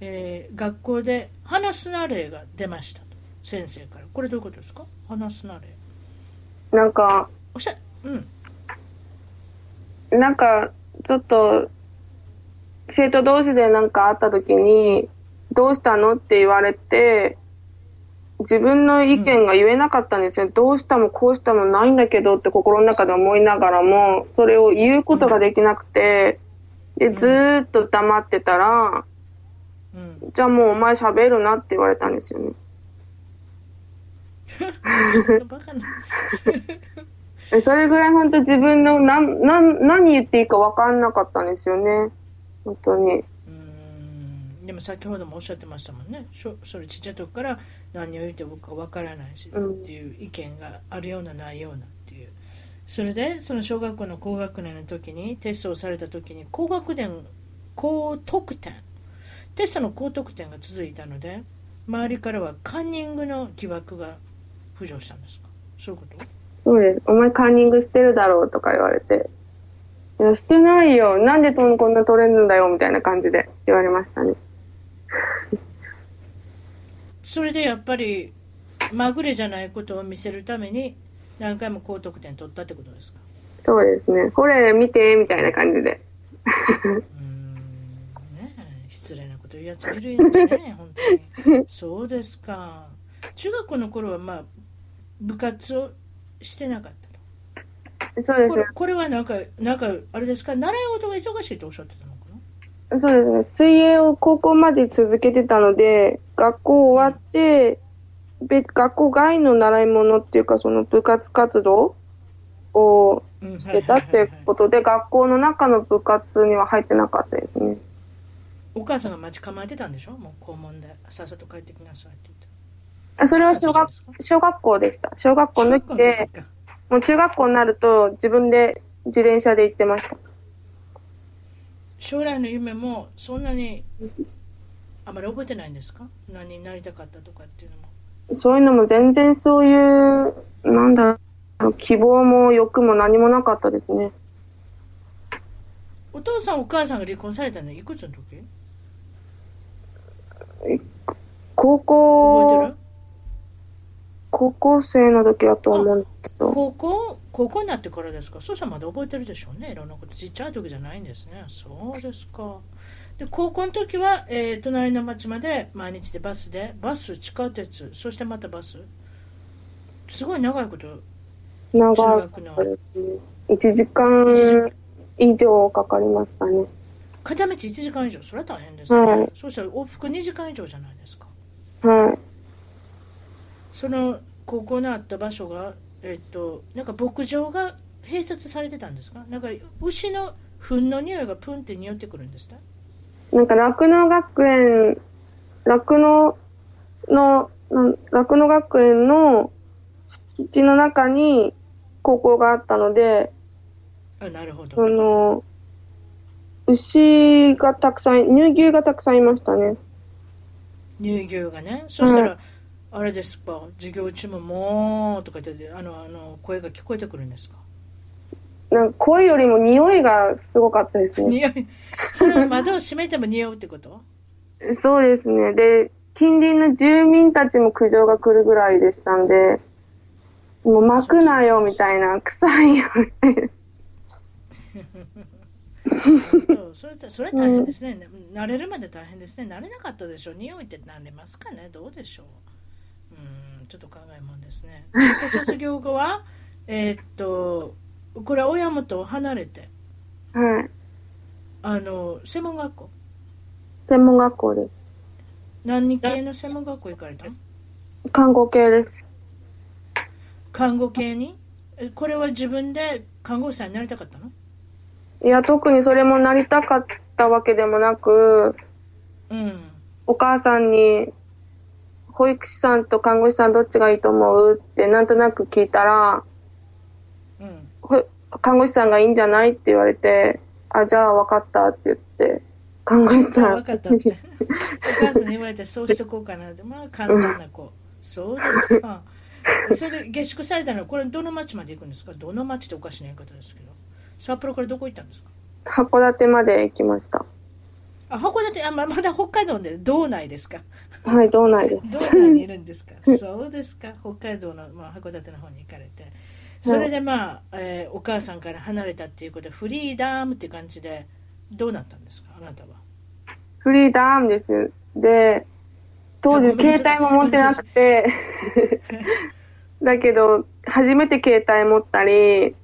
えー、学校で話すな例が出ましたと。先生から。これどういうことですか？話すな例なんかおしゃうんなんかちょっと生徒同士で何かあった時に、どうしたのって言われて、自分の意見が言えなかったんですよ。うん、どうしたもこうしたもないんだけどって心の中で思いながらも、それを言うことができなくて、で、ずーっと黙ってたら、うん、じゃあもうお前喋るなって言われたんですよね。それぐらい本当自分の何何言っていいか分かんなかったんですよね。本当に。うん。でも先ほどもおっしゃってましたもんね。それちっちゃい時から何を言って僕かわからないし、っていう意見があるようなないようなっていう。それでその小学校の高学年の時にテストをされた時に高学年高得点。テストの高得点が続いたので周りからはカンニングの疑惑が浮上したんですか？そういうこと？そうですお前カンニングしてるだろうとか言われていや、してないよ。なんでこんな取れるんだよ、みたいな感じで言われましたね。それでやっぱり、まぐれじゃないことを見せるために、何回も高得点取ったってことですか？そうですね。これ見て、みたいな感じで。うんね失礼なこと言うやつもいる本当に。そうですか。中学校の頃は、まあ、部活をしてなかった。そうですね。これはなんか、なんか、あれですか、習い事が忙しいとおっしゃってたのかな？そうですね。水泳を高校まで続けてたので、学校終わって、別学校外の習い物っていうか、その部活活動をしてたっていうことで、学校の中の部活には入ってなかったですね。お母さんが待ち構えてたんでしょ？もう校門で、さっさと帰ってきなさいって言って。あそれは小学小学校でした。小学校抜きで、もう中学校になると自分で自転車で行ってました。将来の夢もそんなにあまり覚えてないんですか？何になりたかったとかっていうのも。そういうのも全然そういう、なんだ希望も欲も何もなかったですね。お父さんお母さんが離婚されたのいくつの時？高校。高校生の時だと思うんですけど。高校高校になってからですか？そうしたらまだ覚えてるでしょうね。いろんなこと。ちっちゃい時じゃないんですね。そうですか。で、高校の時は、えー、隣の町まで毎日でバスで、バス、地下鉄、そしてまたバス。すごい長いこと。長いことですね。1時間以上かかりましたね。片道1時間以上、それは大変ですね。はい、そうしたら往復2時間以上じゃないですか。はい。その高校のあった場所が、えっと、なんか牧場が併設されてたんですか？なんか牛の糞の匂いがプンって匂ってくるんですか？なんか酪農学園、酪農の、酪農学園の敷地の中に高校があったので、あ、なるほど。その、牛がたくさん、乳牛がたくさんいましたね。乳牛がね。そしたら、あれですか？授業中ももうとか言ってあのあの声が聞こえてくるんですか？なんか声よりも匂いがすごかったですね。匂い？それは窓を閉めても匂うってこと？そうですね。で近隣の住民たちも苦情が来るぐらいでしたんでもう巻くなよみたいな臭いよみたいなそれそれ大変ですね、うん、慣れるまで大変ですね。慣れなかったでしょう。匂いって慣れますかね？どうでしょう？うんちょっと考えもんですね。卒業後は えっとこれは親元を離れて、はい、あの専門学校？専門学校です。何系の専門学校行かれたの？看護系です。看護系に？えこれは自分で看護師さんになりたかったの？いや、特にそれもなりたかったわけでもなく、うん。お母さんに、保育士さんと看護師さんどっちがいいと思う？ってなんとなく聞いたら、うん。ほ看護師さんがいいんじゃない？って言われて、あ、じゃあ分かったって言って、看護師さん。分かったって。お母さんに言われて、そうしとこうかなって。まあ、簡単な子。そうですか。それで下宿されたのは、これどの町まで行くんですか？どの町っておかしな言い方ですけど。札幌からどこ行ったんですか？函館まで行きました。あ、函館、あ、ままだ北海道で道内ですか？はい、道内です。道内にいるんですか？そうですか。北海道の、まあ、函館の方に行かれて。それでまあ、えーお母さんから離れたっていうことで、フリーダムって感じで、どうなったんですか？あなたは。フリーダムです。で、当時携帯も持ってなくて、だけど、初めて携帯持ったり、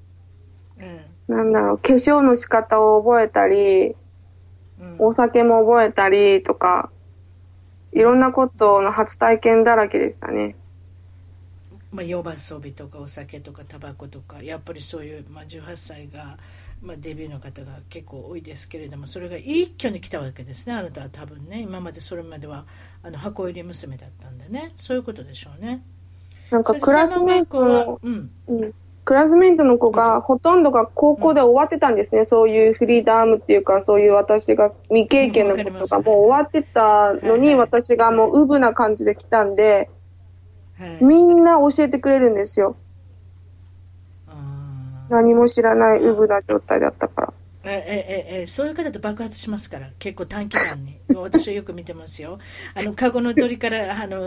うん。なんだろう、化粧の仕方を覚えたり、うんお酒も覚えたりとか、いろんなことの初体験だらけでしたね。まあ、夜遊びとかお酒とかタバコとかやっぱりそういう、まあ、18歳が、まあ、デビューの方が結構多いですけれどもそれが一挙に来たわけですねあなたは多分ね今までそれまではあの箱入り娘だったんでねそういうことでしょうね。なんかクラスメイトの、うん、うん、クラスメイトの子がほとんどが高校で終わってたんですね。そういうフリーダムっていうか、そういう私が未経験のことかもう終わってたのに、私がもうウブな感じで来たんで、はい、みんな教えてくれるんですよ。何も知らないウブな状態だったから。ええええそういう方と爆発しますから結構短期間に。私はよく見てますよ。あのカゴの鳥からあの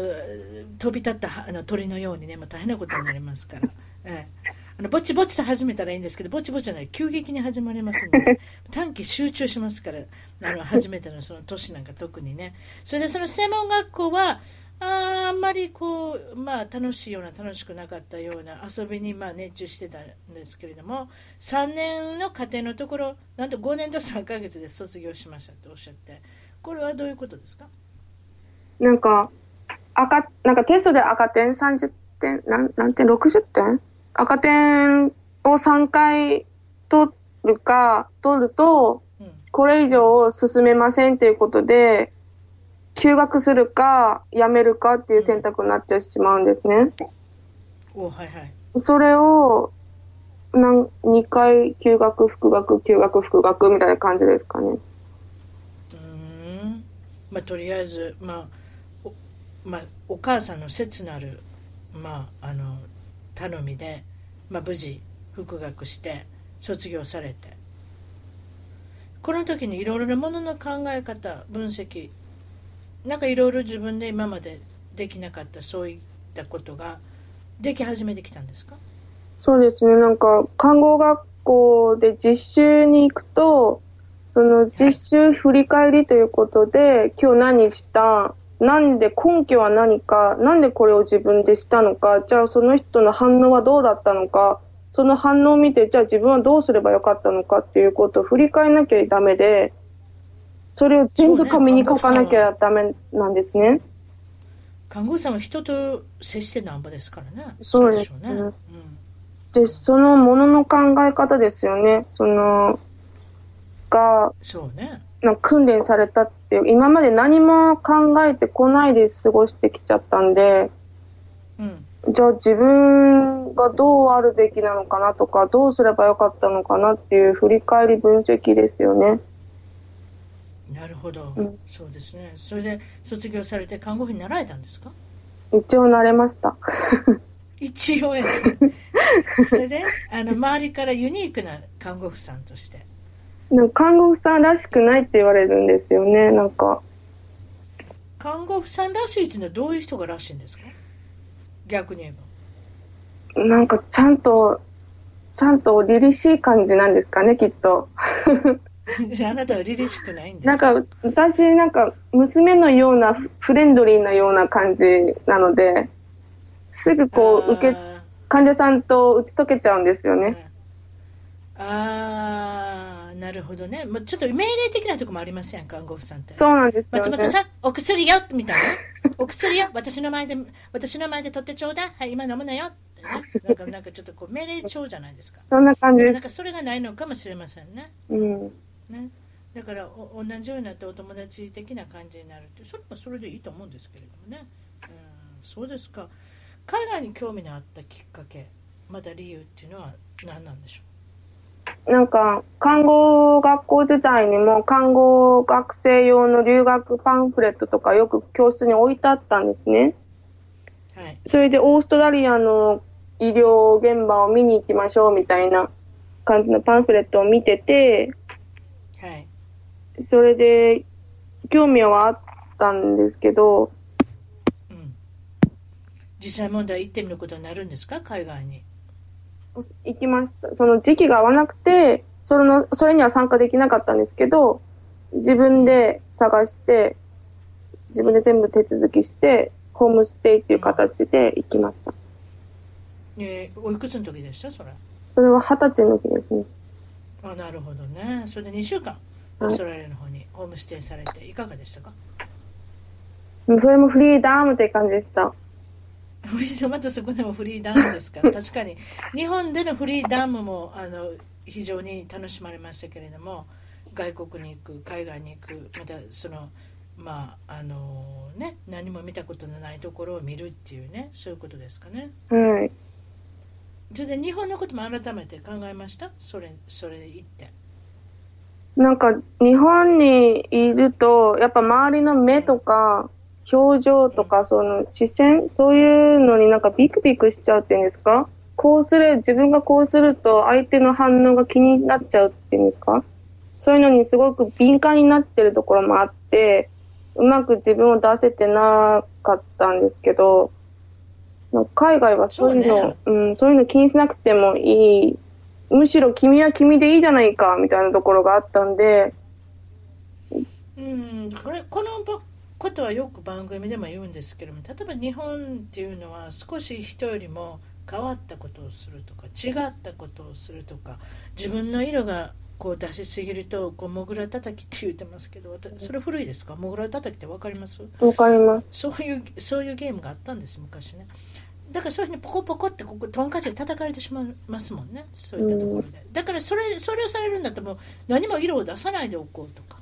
飛び立ったあの鳥のようにねもう大変なことになりますから、ええ、あのぼちぼちと始めたらいいんですけどぼちぼちじゃない急激に始まりますので 短期集中しますからあの初めてのその年なんか特にね。それでその専門学校はあーあんまりこう、まあ、楽しいような楽しくなかったような遊びにまあ熱中してたんですけれども3年の家庭のところなんと5年と3ヶ月で卒業しましたっておっしゃって。これはどういうことですか？なんか、赤、なんかテストで赤点30点、なん、何点 ?60 点？赤点を3回取るか、取ると、うんこれ以上進めませんっていうことで、休学するか、辞めるかっていう選択になっちゃってしまうんですね。おはいはいそれを、なん2回休学、復学、休学、復学みたいな感じですかね。うーんまあとりあえずまあお,、まあ、お母さんの切なるまああの頼みで、まあ、無事復学して卒業されて。この時にいろいろなものの考え方分析なんかいろいろ自分で今までできなかったそういったことができ始めてきたんですか？そうですね。なんか、看護学校で実習に行くと、その実習振り返りということで、今日何した？なんで根拠は何かなんでこれを自分でしたのかじゃあその人の反応はどうだったのかその反応を見てじゃあ自分はどうすればよかったのかっていうことを振り返らなきゃダメで、それを全部紙に書かなきゃダメなんですね。看護師さんは人と接してなんぼですからね。そうですねで、そのものの考え方ですよね。その、が、そうね。なんか訓練されたっていう、今まで何も考えてこないで過ごしてきちゃったんで、うん。じゃあ自分がどうあるべきなのかなとか、どうすればよかったのかなっていう振り返り分析ですよね。なるほど、うんそうですね。それで卒業されて看護婦になられたんですか？一応慣れました。一応やって。それで、あの、周りからユニークな看護婦さんとして。なんか看護婦さんらしくないって言われるんですよね。なんか、看護婦さんらしいっていうのはどういう人がらしいんですか？逆に言えば。なんかちゃんと、ちゃんと凛々しい感じなんですかね、きっと。じゃああなたは凛々しくないんですなんか私なんか娘のようなフレンドリーなような感じなので、すぐこう受け、あ患者さんと打ち解けちゃうんですよーね。あーななるほどね。もうちょっと命令的なところもありますやん、看護婦さんって。そうなんですよ、ね。松本さん、お薬よみたいな。お薬よ？私の前で、私の前で取ってちょうだい。はい、今飲むなよってね。なんか、なんかちょっとこう命令帳じゃないですか。そんな感じ。なんかそれがないのかもしれませんね。うん。ね。だからお同じようになってお友達的な感じになるってそれもそれでいいと思うんですけれどもね、うん、そうですか海外に興味のあったきっかけまた理由っていうのは何なんでしょなんか、看護学校時代にも看護学生用の留学パンフレットとかよく教室に置いてあったんですね。うはい。それでオーストラリアの医療現場を見に行きましょうみたいな感じのパンフレットを見てて、はい。それで興味はあったんですけど、うん。実際問題行ってみることになるんですか？海外に行きました。その時期が合わなくて、それの、それには参加できなかったんですけど、自分で探して、自分で全部手続きして、ホームステイっていう形で行きました。えーおいくつの時でした？それそれは二十歳の時ですね。あなるほどねそれで2週間？オーストラリアの方にホームステイされていかがでしたか？それもフリーダムって感じでした。フリーまたそこでもフリーダムですか？ら 確かに。日本でのフリーダムもあの非常に楽しまれましたけれども外国に行く海外に行くまたそのまああのね何も見たことのないところを見るっていうねそういうことですかね。はい。それで日本のことも改めて考えました？それそれ行って。なんか、日本にいると、やっぱ周りの目とか、表情とか、その視線、そういうのになんかビクビクしちゃうっていうんですか？こうする、自分がこうすると相手の反応が気になっちゃうっていうんですか？そういうのにすごく敏感になってるところもあって、うまく自分を出せてなかったんですけど、海外はそういうの、そううん、そういうの気にしなくてもいい。むしろ君は君でいいじゃないか、みたいなところがあったんで、うんこれこのことはよく番組でも言うんですけども例えば日本っていうのは少し人よりも変わったことをするとか違ったことをするとか自分の色がこう出しすぎるとこうモグラ叩きって言ってますけど私それ古いですか？モグラ叩きって分かります？わかります。そういうそういうゲームがあったんです昔ね。だからそういうふうにポコポコってここトンカチで叩かれてしまいますもんね。そういったところで。だからそれそれをされるんだったらもう何も色を出さないでおこうとか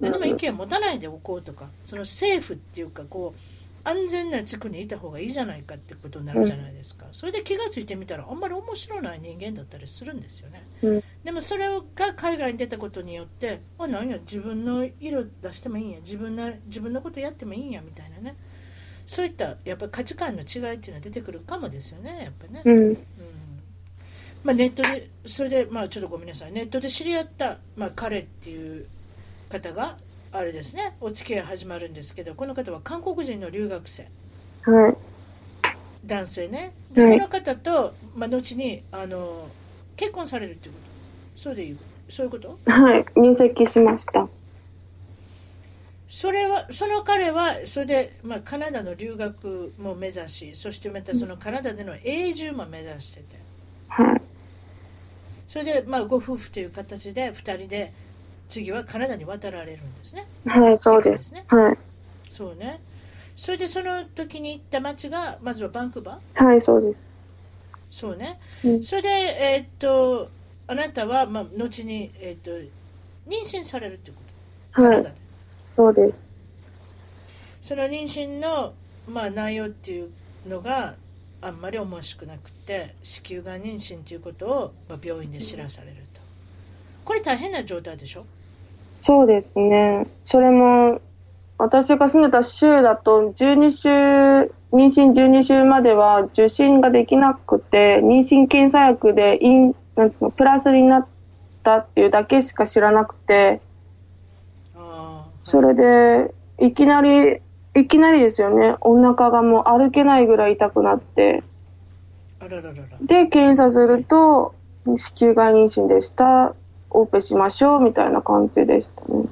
何も意見を持たないでおこうとかそのセーフっていうかこう安全な地区にいた方がいいじゃないかってことになるじゃないですか、それで気がついてみたらあんまり面白ない人間だったりするんですよね、うん。でもそれが海外に出たことによってあ何や自分の色出してもいいんや自分の自分のことやってもいいんやみたいなね。そういったやっぱ価値観の違いっていうのは出てくるかもですよねやっぱね、うん。うん。まあ、ネットでそれでまあちょっとごめんなさい。ネットで知り合った、まあ、彼っていう方があれですねお付き合い始まるんですけどこの方は韓国人の留学生はい。男性ねではいその方と、まあ、後にあの結婚されるっていうことそうでいうそういうこと？はい。入籍しました。それはその彼はそれで、まあ、カナダの留学も目指しそしてまたそのカナダでの永住も目指しててはい。それで、まあ、ご夫婦という形で2人で次はカナダに渡られるんですね。はい、そうで。行くんですすね。はい。そうね。それでその時に行った町がまずはバンクーバー？はい、そうです。そうね、うん。それでえーっとあなたは、まあ、後に、えーっと妊娠されるっていうこと？カはいそうです。その妊娠の、まあ、内容っていうのがあんまり面白くなくて子宮がん妊娠ということを、まあ、病院で知らされる。とこれ大変な状態でしょ？そうですね。それも、私が住んでた州だと、12週、妊娠12週までは受診ができなくて、妊娠検査薬でイン、なんていうの、プラスになったっていうだけしか知らなくて、それで、いきなり、いきなりですよね。お腹がもう歩けないぐらい痛くなって。らららで、検査すると、子宮外妊娠でした。オペしましょう、みたいな感じでしたね。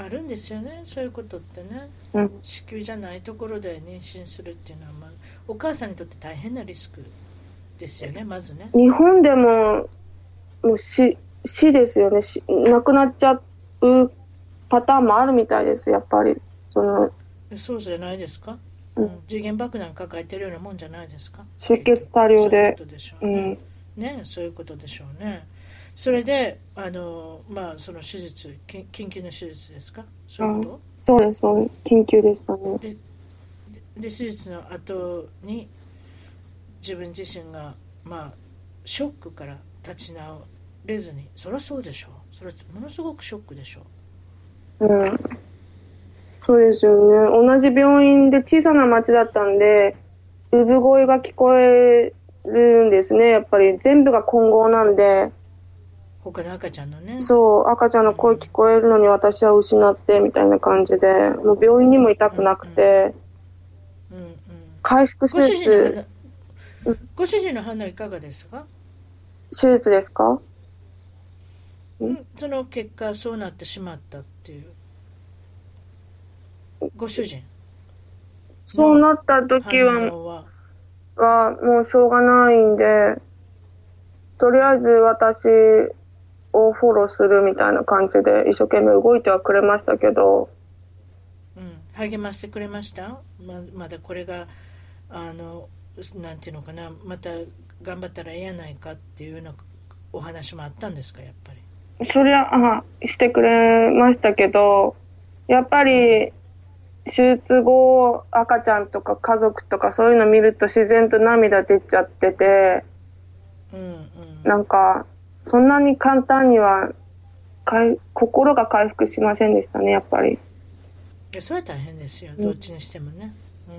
あるんですよねそういうことってねうん。子宮じゃないところで妊娠するっていうのは、まあ、お母さんにとって大変なリスクですよねまずね日本でも、もうし、死ですよね。し亡くなっちゃうパターンもあるみたいです、やっぱり。その、そうじゃないですか、うん爆弾抱えてるようなもんじゃないですか？出血多量でそういうことでしょううね,、ん。ねそういうことでしょうねそれであのまあその手術緊緊急の手術ですか？そういうこそうです、そうです。緊急でしたね。とででで手術の後に自分自身がまあショックから立ち直れずにそりゃそうでしょうそれはものすごくショックでしょううん。そうですよね。同じ病院で小さな町だったんで、産声が聞こえるんですね。やっぱり全部が混合なんで、他の赤ちゃんのね。そう、赤ちゃんの声聞こえるのに私は失って、みたいな感じで、もう病院にも痛くなくて、うんうん。回復手術、ご主人の反応いかがですか、手術ですか？うん、その結果そうなってしまったっていう。ご主人。そうなった時は。はもうしょうがないんで、とりあえず私をフォローするみたいな感じで一生懸命動いてはくれましたけど、うん、励ましてくれました？ままだこれがあのなんていうのかな？また頑張ったらええやないかっていうようなお話もあったんですか？やっぱり。そりゃ、あしてくれましたけど、やっぱり、手術後、赤ちゃんとか家族とかそういうの見ると自然と涙出ちゃってて、うんうん。なんか、そんなに簡単には、かい心が回復しませんでしたね、やっぱり。それは大変ですよ。どっちにしてもね、う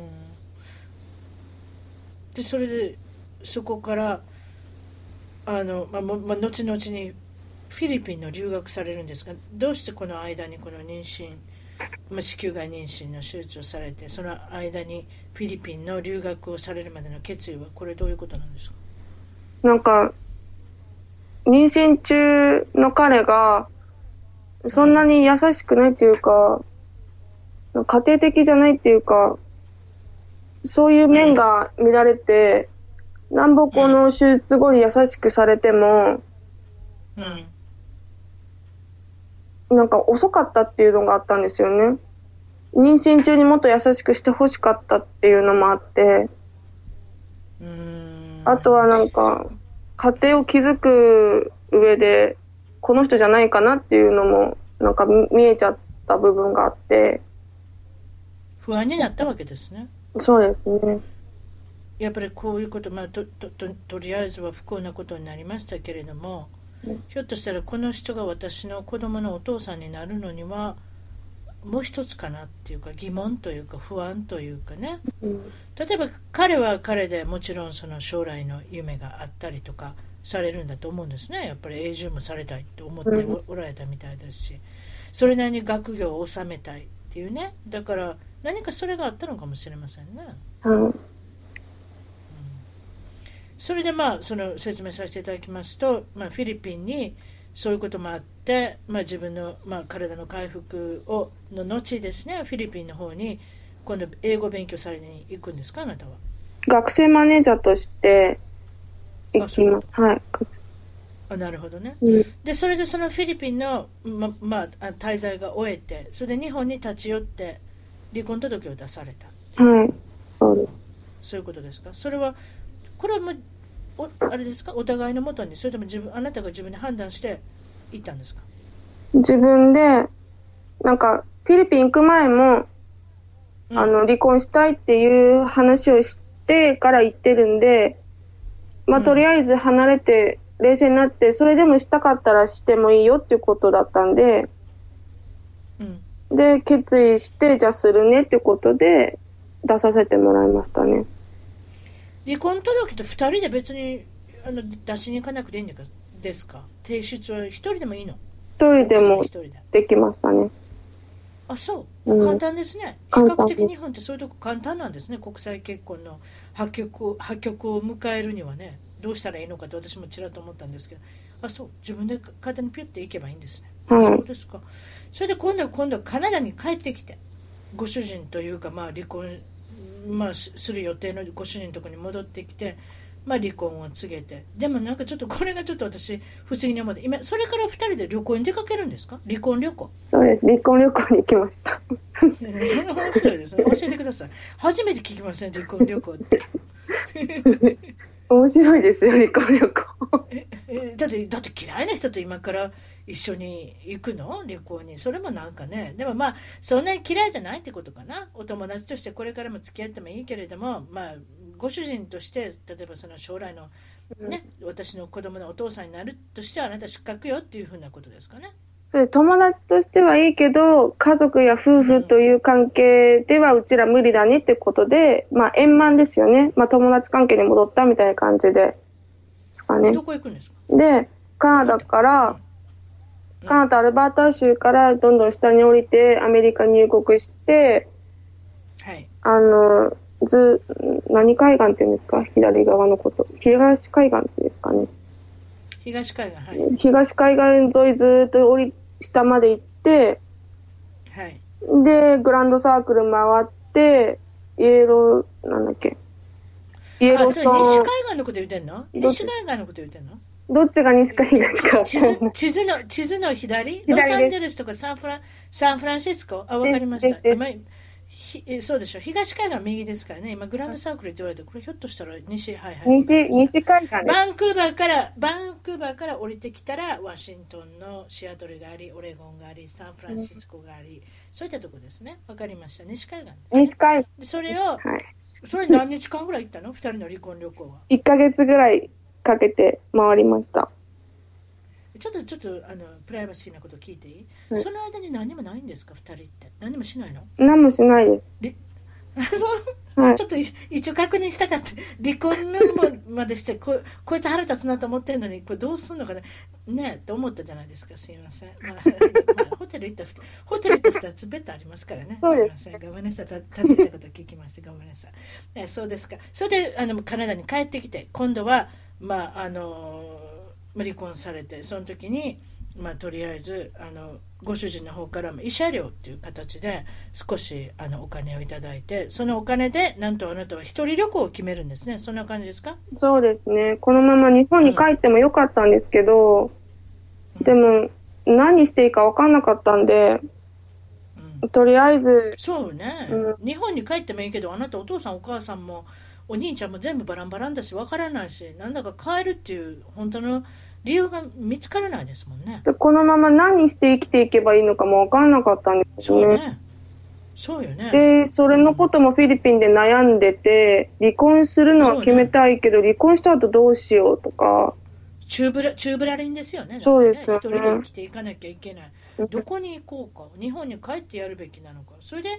ん、でそれでそこからあの、まあもまあ、後々にフィリピンの留学されるんですがどうしてこの間にこの妊娠、まあ、子宮外妊娠の手術をされてその間にフィリピンの留学をされるまでの決意はこれどういうことなんですか？なんか、妊娠中の彼が、そんなに優しくないっていうか、家庭的じゃないっていうか、そういう面が見られて、なんぼこの手術後に優しくされても、うん。なんか遅かったっていうのがあったんですよね。妊娠中にもっと優しくしてほしかったっていうのもあって、あとはなんか、家庭を築く上で、この人じゃないかなっていうのも、なんか見見えちゃった部分があって、不安になったわけですね。そうですね。やっぱりこういうこと、まあ、ととととりあえずは不幸なことになりましたけれども、うん。ひょっとしたらこの人が私の子供のお父さんになるのにはもう一つかなっていうか疑問というか不安というかね。うん。例えば彼は彼でもちろんその将来の夢があったりとかされるんだと思うんですね。やっぱり永住もされたいと思っておおられたみたいですし。それなりに学業を収めたいっていうね。だから何かそれがあったのかもしれませんね。はい。それでまあその説明させていただきますと、まあ、フィリピンにそういうこともあって、まあ、自分の、まあ、体の回復をの後ですねフィリピンの方に今度英語勉強されに行くんですかあなたは？学生マネージャーとして行きます。はい。あなるほどねうんでそれでそのフィリピンの、ままあ、あ滞在が終えてそれで日本に立ち寄って離婚届を出されたはい。そうです。そういうことですか？それはこれはもうおあれですか？お互いのもとに？それとも自分あなたが自分で判断して行ったんですか？自分で、なんか、フィリピン行く前も、うん。あの、離婚したいっていう話をしてから行ってるんで、まあ、うん。とりあえず離れて、冷静になって、それでもしたかったらしてもいいよっていうことだったんで、うん。で、決意して、じゃあするねってことで、出させてもらいましたね。離婚届って2人で別にあの出しに行かなくていいんですか？提出は1人でもいいの？一人でも1人で。できましたね。あそう、うん。簡単ですね。比較的日本ってそういうとこ簡単なんですね。国際結婚の破局を破局を迎えるにはね。どうしたらいいのかと私もちらっと思ったんですけど。あそう。自分で勝手にピュッて行けばいいんですね、はい。そうですか。それで今度は今度はカナダに帰ってきて。ご主人というかまあ離婚まあ、すする予定のご主人のところに戻ってきて、まあ、離婚を告げて。でもなんかちょっとこれがちょっと私不思議に思って。今それから2人で旅行に出かけるんですか？離婚旅行？そうです。離婚旅行に行きました。それが面白いですね。教えてください。初めて聞きましたね離婚旅行って。面白いですよ、離婚旅行。えだってだって嫌いな人と今から一緒に行くの？旅行に。それもなんかね。でもまあそんなに嫌いじゃないってことかな。お友達としてこれからも付き合ってもいいけれどもまあご主人として例えばその将来のね、私の子供のお父さんになるとしてはあなた失格よっていうふうなことですかねそれ友達としてはいいけど、家族や夫婦という関係ではうちら無理だねってことで、まあ円満ですよね。まあ友達関係に戻ったみたいな感じで。ですかねど。こ行くんですか？で、カナダから、カナダアルバータ州からどんどん下に降りてアメリカ入国して、はいあの、ず、何海岸って言うんですか？左側のこと。東海岸っていうんですかね。東海岸はい。東海岸沿いずーっと降り、下まで行って、はい。で、グランドサークル回って、イエロー、なんだっけ？イエローあそれ西島海、岸のこと言ってんの？西海岸のこと言ってんの？どっちが西か東か地図地図の地図の左？ロサンゼルスとかサンフランサンフランシスコ？あわかりましたひえそうでしょ。東海岸右ですからね。今グランドサークルって言われてこれひょっとしたら西はいはい。西、西海岸。バンクーバーからバンクーバーから降りてきたらワシントンのシアトルがありオレゴンがありサンフランシスコがあり、そういったとこですね。わかりました。西海岸です、ね、西海岸。でそれをはい。それ何日間ぐらい行ったの？二人の離婚旅行は。1ヶ月ぐらいかけて回りました。ちょっとちょっとあのプライバシーなこと聞いていい、はいその間に何もないんですか？二人って。何もしないの？何もしないです。あ そう、はい。ちょっとい一応確認したかった。離婚のまでしてここいつ腹立つなと思ってるのにこれどうすんのかな？ねって思ったじゃないですか。すいません、まあ まあホテル行ったホテル行った2つベッドありますからね。す。いません。ごめんなさい。た立ってたこと聞きましてごめんなさい。えそうですか。それであのカナダに帰ってきて今度はまああの離婚されてその時にまあとりあえずあのご主人の方からも慰謝料っていう形で少しあのお金をいただいてそのお金でなんとあなたは一人旅行を決めるんですね。そんな感じですか？そうですね。このまま日本に帰ってもよかったんですけど、でも、何していいか分かんなかったんで、うん。とりあえず、そうね、う日本に帰ってもいいけどあなたお父さんお母さんもお兄ちゃんも全部バランバランだしわからないしなんだか帰るっていう本当の理由が見つからないですもんねこのまま何して生きていけばいいのかも分かんなかったんですよね。そうねそうよねで、それのこともフィリピンで悩んでて、離婚するのは決めたいけど、離婚した後どうしようとか、チューブラチューブラリンですよね。そうですよね一人で生きていかなきゃいけない。どこに行こうか、日本に帰ってやるべきなのか。それで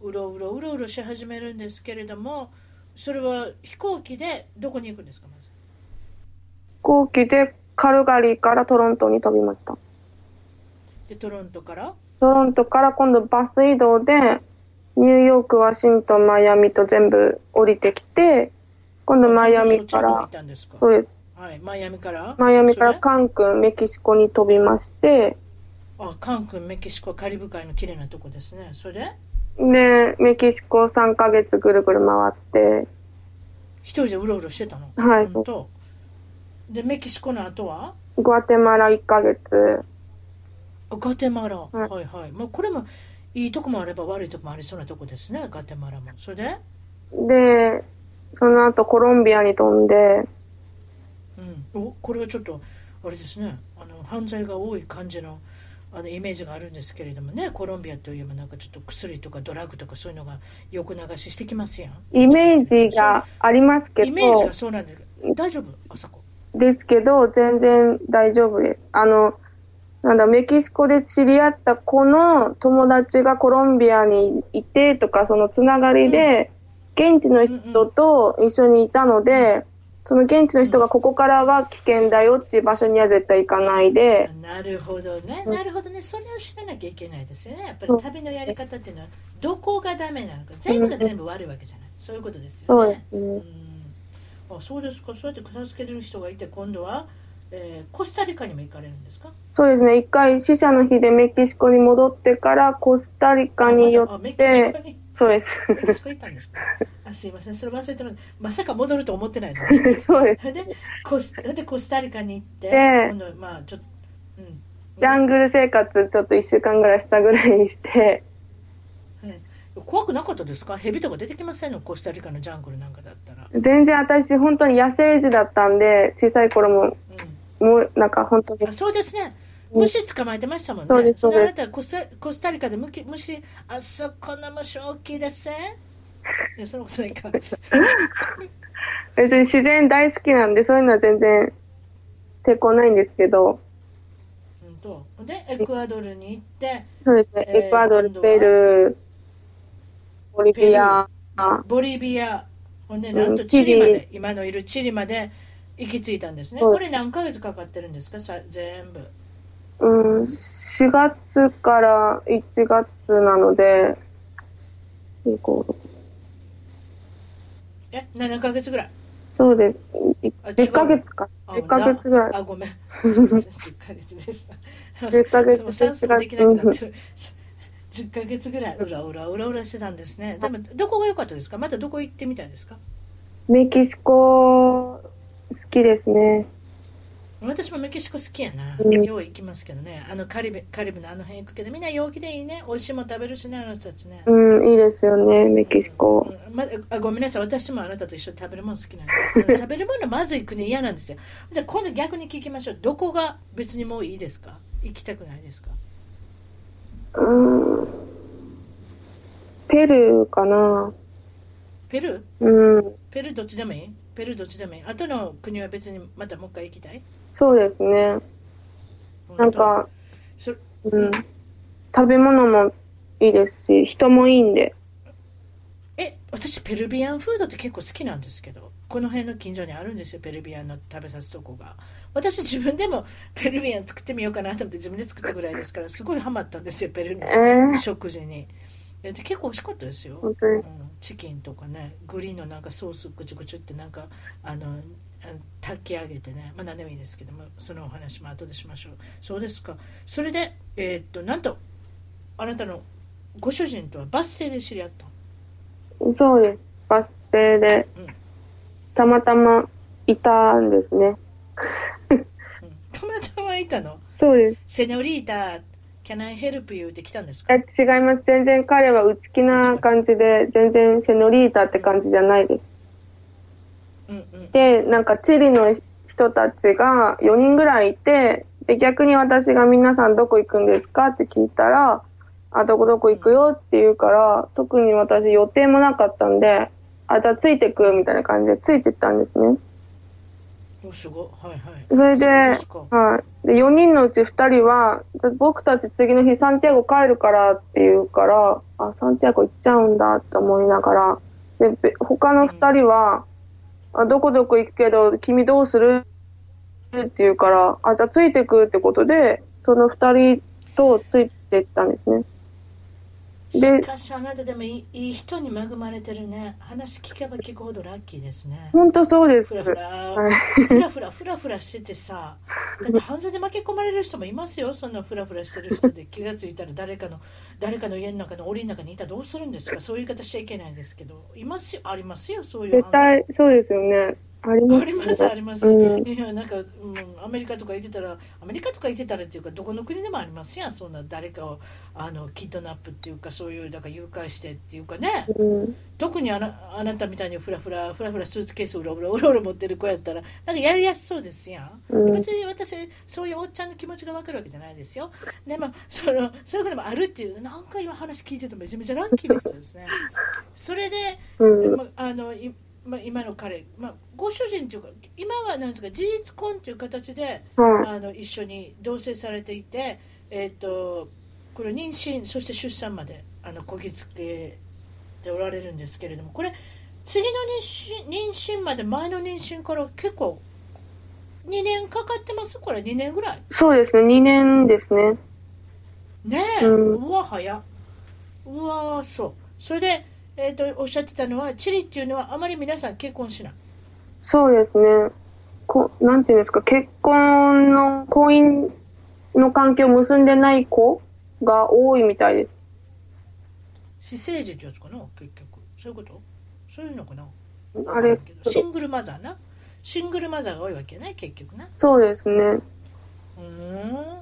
うろうろうろうろし始めるんですけれども、それは飛行機でどこに行くんですか、まず？飛行機でカルガリーからトロントに飛びました。で、トロントから？トロントから今度バス移動で、ニューヨーク、ワシントン、マイアミと全部降りてきて、今度マイアミからっ、たんですか？そうです。はい、マイアミから？マイアミからカンクン、メキシコに飛びまして、あ、カンクン、メキシコ、カリブ海の綺麗なとこですね。それ？でで、メキシコ3ヶ月ぐるぐる回って、一人でうろうろしてたの？はい本当？で、メキシコの後は？グアテマラ1ヶ月、ガテマラ、い。はいはい。まあ、これもいいとこもあれば悪いとこもありそうなとこですね、ガテマラも。それで、で、その後コロンビアに飛んで、うん、おこれはちょっとあれですね。あの犯罪が多い感じのあのイメージがあるんですけれどもね。コロンビアといえばなんかちょっと薬とかドラッグとかそういうのが横流ししてきますやん。イメージがありますけイメージがど、そうなんです。大丈夫？あそこですけど、全然大丈夫です。あの、なんだ、メキシコで知り合った子の友達がコロンビアにいてとか、そのつながりで、現地の人と一緒にいたので、その現地の人がここからは危険だよっていう場所には絶対行かないで、なるほどね。うん。なるほどね。それを知らなきゃいけないですよね。やっぱそうり旅のやり方っていうのはどこがダメなのか全部が全部悪いわけじゃない。そういうことですそうよねですね。うん、あそうですかそうやって片付けれる人がいて今度は、えーコスタリカにも行かれるんですか？そうですね。一回死者の日でメキシコに戻ってからコスタリカによあまってだあメキシコに？そうです。メキシコ行ったんですか？あすいません、それ忘れてます。まさか戻ると思ってないじゃないですか。そうです。でコスでコスタリカに行って、で今度まあちょっと、うん、ジャングル生活ちょっと1週間ぐらいしたぐらいにして、はい怖くなかったですか？蛇とか出てきませんの？コスタリカのジャングルなんかだったら。全然私本当に野生児だったんで、小さい頃も、もうなんか本当に。そうですね。虫捕まえてましたもんね。そうですそうです。れあなたコスタコスタリカでむき虫、あそこの虫大きいですね。いや、そんなことないか。別に自然大好きなんで、そういうのは全然抵抗ないんですけど、うんとで、エクアドルに行って、そうですね、えーエクアドル、ペルー、ボリビア、ボリビア、ほんで、うんなんとチリまチで、今のいるチリまで行き着いたんですね。これ何ヶ月かかってるんですか？さ全部。うん、4月から1月なので、え、7ヶ月ぐらい？そうです。あ違う10ヶ月か。あ10ヶ月ぐらい。あ、ごめん。すみません、10ヶ月でした。10ヶ月でも算数もできなくなってる。10ヶ月ぐらい、うらうらうらうらしてたんですね。でも、どこが良かったですか？またどこ行ってみたいですか？メキシコ好きですね。私もメキシコ好きやな。うんよう行きますけどね。あのカリブ、カリブのあの辺行くけど、みんな陽気でいいね。美味しいもん食べるしね、あの人たちね。うん、いいですよね、メキシコ。まあ、ごめんなさい、私もあなたと一緒に食べるもの好きなんで、食べるものまずい国嫌なんですよ。じゃあ今度逆に聞きましょう。どこが別にもういいですか？行きたくないですか？うん。ペルーかな。ペルー？うん、ペルーどっちでもいい？ペルーどっちでもいい？あとの国は別にまたもう一回行きたい？そうですね。なんか、そうん。食べ物もいいですし、人もいいんで。え私ペルビアンフードって結構好きなんですけどこの辺の近所にあるんですよペルビアンの食べさすとこが私自分でもペルビアン作ってみようかなと思って自分で作ったぐらいですからすごいハマったんですよペルえー、食事に。で結構美味しかったですよ、うん、チキンとかねグリーンのなんかソースぐちゅぐちゅってなんかあのあの炊き上げてねまあ何でもいいですけどもそのお話も後でしましょう。そうですか。それでえーっとなんとあなたのご主人とはバス停で知り合ったそうです。バス停でうん、たまたまいたんですね。うんたのそうです。セノリータ Can I help you? って来たんですか？え、違います。全然彼は内気な感じで、全然セノリータって感じじゃないです。うんうんで、なんかチリの人たちが4人ぐらいいて、で、逆に私が皆さんどこ行くんですかって聞いたら、あ、どこどこ行くよって言うから、特に私予定もなかったんで、あ、じゃあついてくみたいな感じでついてったんですね。おすごいはいはいそれで、はい。で、4人のうち2人は、僕たち次の日サンティアゴ帰るからって言うから、あ、サンティアゴ行っちゃうんだって思いながら、で、べ他の2人は、あ、どこどこ行くけど、君どうするって言うから、あ、じゃあついてくってことで、その2人とついていったんですね。でしかしあなたでもいい人に恵まれてるね。話聞けば聞くほどラッキーですね。ほんとそうです。ふらふら、はい。ふらふらふらふらしててさ、だって犯罪で巻き込まれる人もいますよ、そんなふらふらしてる人で気がついたら誰かの誰かの家の中の檻の中にいたらどうするんですか、そういう言い方しちゃいけないですけど、いますよ、ありますよ、そういう絶。対そうですよね。ありますありますあります、うん。いやなんか、うん、アメリカとか行ってたらアメリカとか行ってたらっていうかどこの国でもありますやん。そんな誰かをあのキッドナップっていうかそういうだから誘拐してっていうかねうん。特にあなあなたみたいにフラフラフラフラスーツケースうろうろうろうろ持ってる子やったらなんかやりやすそうですやん、うん別に私そういうおっちゃんの気持ちが分かるわけじゃないですよでもそのそういうこともあるっていうなんか今話聞いててめちゃめちゃラッキーですよですねそれで、うん。まあのいまあ、今の彼、まあ、ご主人というか今はなんですか事実婚という形ではい。あの一緒に同棲されていて、えー、とこれ妊娠そして出産まであのこぎつけておられるんですけれどもこれ次の妊娠妊娠まで前の妊娠から結構2年かかってます？これ2年ぐらい？そうですね。2年ですね。ねえ、ううんわ早っ。うわそう。それで、えー、とおっしゃってたのはチリっていうのはあまり皆さん結婚しない？そうですね。こなんていうんですか、結婚の婚姻の関係を結んでない子が多いみたいです。私生児ってやつかな結局。そういうこと？そういうのかな？あれ、シングルマザーな？シングルマザーが多いわけね結局な。そうですね。うーん。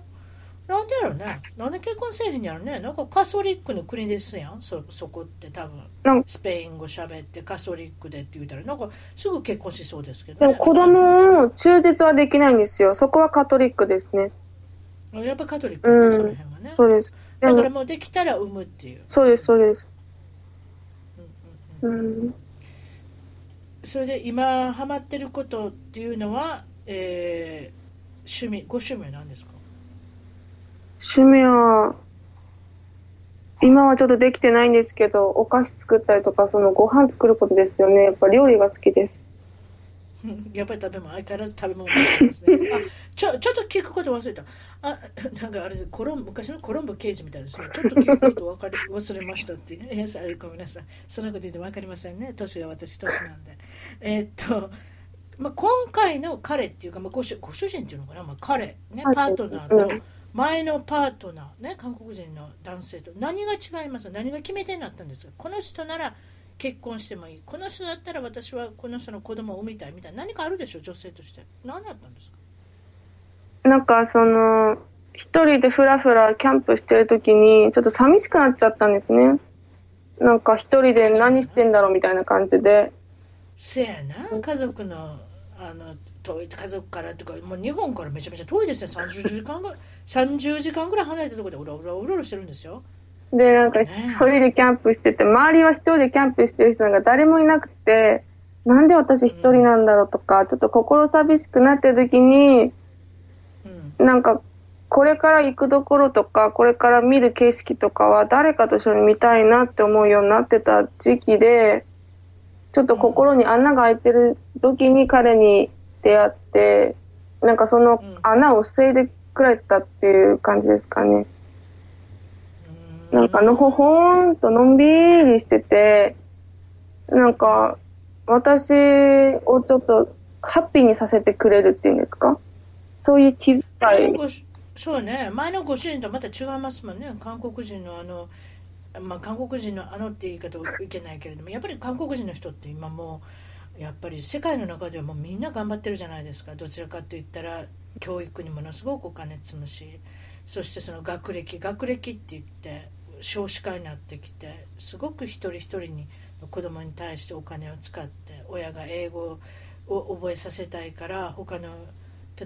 なんでやろね。なんで結婚せえへんやろね。なんかカソリックの国ですやん。そそこって多分。スペイン語喋ってカソリックでって言うたら。なんかすぐ結婚しそうですけど、ね、でも子供を中絶はできないんですよ。そこはカトリックですね。やっぱカトリックね、うんその辺はねそうです。だからもうできたら産むっていう、そうです、そうです。うん。それで今ハマってることっていうのは、えー趣味ご趣味は何ですか？趣味は、今はちょっとできてないんですけど、お菓子作ったりとか、そのご飯作ることですよね。やっぱ料理が好きです。う んやっぱり食べ物相変わらず食べ物食べてますねあちょちょっと聞くこと忘れたあ なんかあれコロン昔のコロンボ刑事みたいですねちょっと聞くこと分かり忘れましたっていや さごめんなさい。そんなこと言って分かりませんね。年が私年なんで。えーっとまあ、今回の彼っていうか、まあ、ご主ご主人っていうのかな、まあ、彼、ね、はい。パートナーうと前のパートナー、ね、韓国人の男性と何が違います？何が決め手になったんですか？この人なら結婚してもいい。この人だったら私はこの人の子供を産みたいみたいな。何かあるでしょ？女性として。何だったんですか？なんかその、一人でふらふらキャンプしてる時に、ちょっと寂しくなっちゃったんですね。なんか一人で何してんだろうみたいな感じで。せやな家族のあの遠い家族からとかもう日本からめちゃめちゃ遠いですね30時間ぐらい 30時間ぐらい離れたところでうろうろうろうろしてるんですよで、なんか一人でキャンプしてて、周りは一人でキャンプしてる人なんか誰もいなくて、なんで私一人なんだろうとか、ちょっと心寂しくなってる時に、うんなんか、これから行くところとか、これから見る景色とかは誰かと一緒に見たいなって思うようになってた時期で、ちょっと心に穴が開いてる時に彼に出会って、なんかその穴を防いでくれたっていう感じですかね。なんかのほほーんとのんびりしてて、なんか私をちょっとハッピーにさせてくれるっていうんですか？そういう気遣い。そうね。前のご主人とまた違いますもんね。韓国人のあのまあ韓国人のあのって言い方はいけないけれども。やっぱり韓国人の人って今もうやっぱり世界の中ではもうみんな頑張ってるじゃないですか。どちらかといったら教育にものすごくお金積むし。そしてその学歴学歴って言って少子化になってきてすごく一人一人に子供に対してお金を使って親が英語を覚えさせたいから他の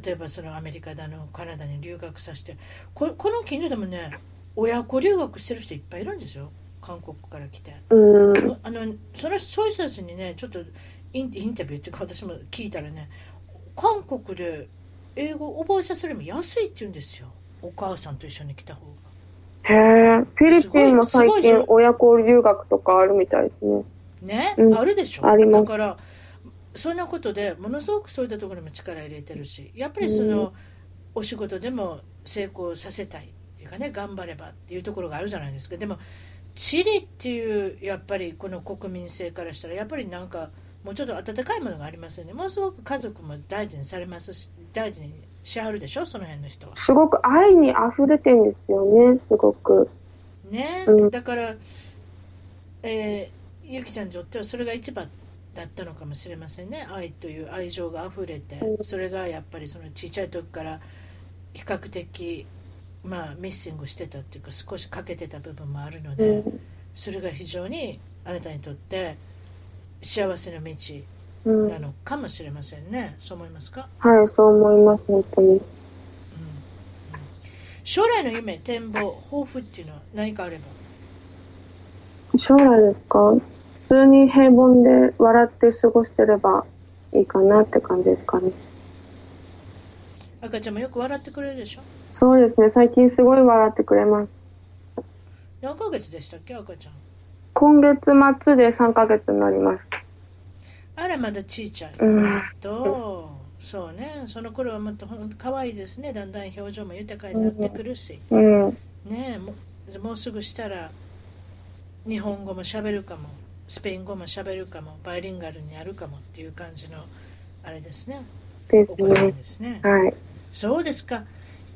例えばそのアメリカだのカナダに留学させてここの近所でもね親子留学してる人いっぱいいるんですよ。韓国から来て。うん。あのそのそういう人たちにねちょっとインインタビューっていうか私も聞いたらね韓国で英語を覚えさせるのも安いって言うんですよ。お母さんと一緒に来た方が。へえ。フィリピンも最近親子留学とかあるみたいですね。ね、うん。あるでしょ。あります。だからそんなことでものすごくそういったところにも力入れてるしやっぱりその、お仕事でも成功させたい。っていうかね頑張ればっていうところがあるじゃないですか。でもチリっていうやっぱりこの国民性からしたらやっぱりなんかもうちょっと温かいものがありますよね。ものすごく家族も大事にされますし大事にしはるでしょその辺の人は。すごく愛に溢れてるんですよね、すごく。ね、うん。だから、えーゆきちゃんにとってはそれが一番だったのかもしれませんね。愛という愛情が溢れてうん。それがやっぱりその小さい時から比較的まあミッシングしてたっていうか少し欠けてた部分もあるのうで、ん。それが非常にあなたにとって幸せの道うん。なのかもしれませんね、そう思いますか、はい、そう思います、本当に。将来の夢展望抱負っていうのは何かあれば？将来ですか？普通に平凡で笑って過ごしてればいいかなって感じですかね。赤ちゃんもよく笑ってくれるでしょ？そうですね、最近すごい笑ってくれます。何ヶ月でしたっけ？赤ちゃん。今月末で3ヶ月になります。あらまだちいちゃい、うん。とそうね。その頃はもっと可愛いですね。だんだん表情も豊かになってくるし、うん。ねえもうもうすぐしたら日本語も喋るかもスペイン語も喋るかもバイリンガルになるかもっていう感じのあれですねですお子さんね。ですねはい。そうですか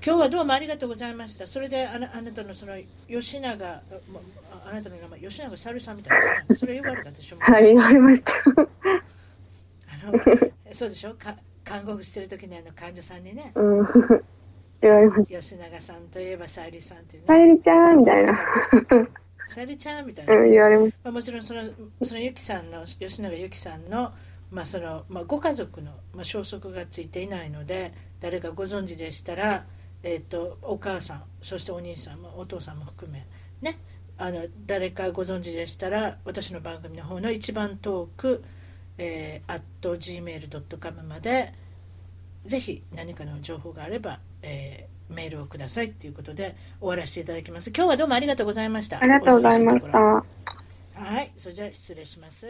今日はどうもありがとうございました。それであなあなたのその吉永、ああなたの名前、吉永さるさんみたいですね。それ言われたでしょ？はい、言われました。あのそうでしょ？か看護婦してる時にあの患者さんにね、うん。言われました。吉永さんといえばさゆりさんっていうさね、ゆりちゃんみたいな。さゆりちゃんみたいな。うん、言われましまあ、もちろんそのそのゆきさんの吉永由紀さんの,、まあそのまあ、ご家族の、まあ、消息がついていないので誰かご存知でしたら、えー、とお母さんそしてお兄さんもお父さんも含めねあの誰かご存知でしたら私の番組の方の一番遠く、えー、at gmail.com までぜひ何かの情報があれば、えーメールをくださいということで終わらせていただきます。今日はどうもありがとうございました。た。ありがとうございました。はい、それじゃあ失礼します。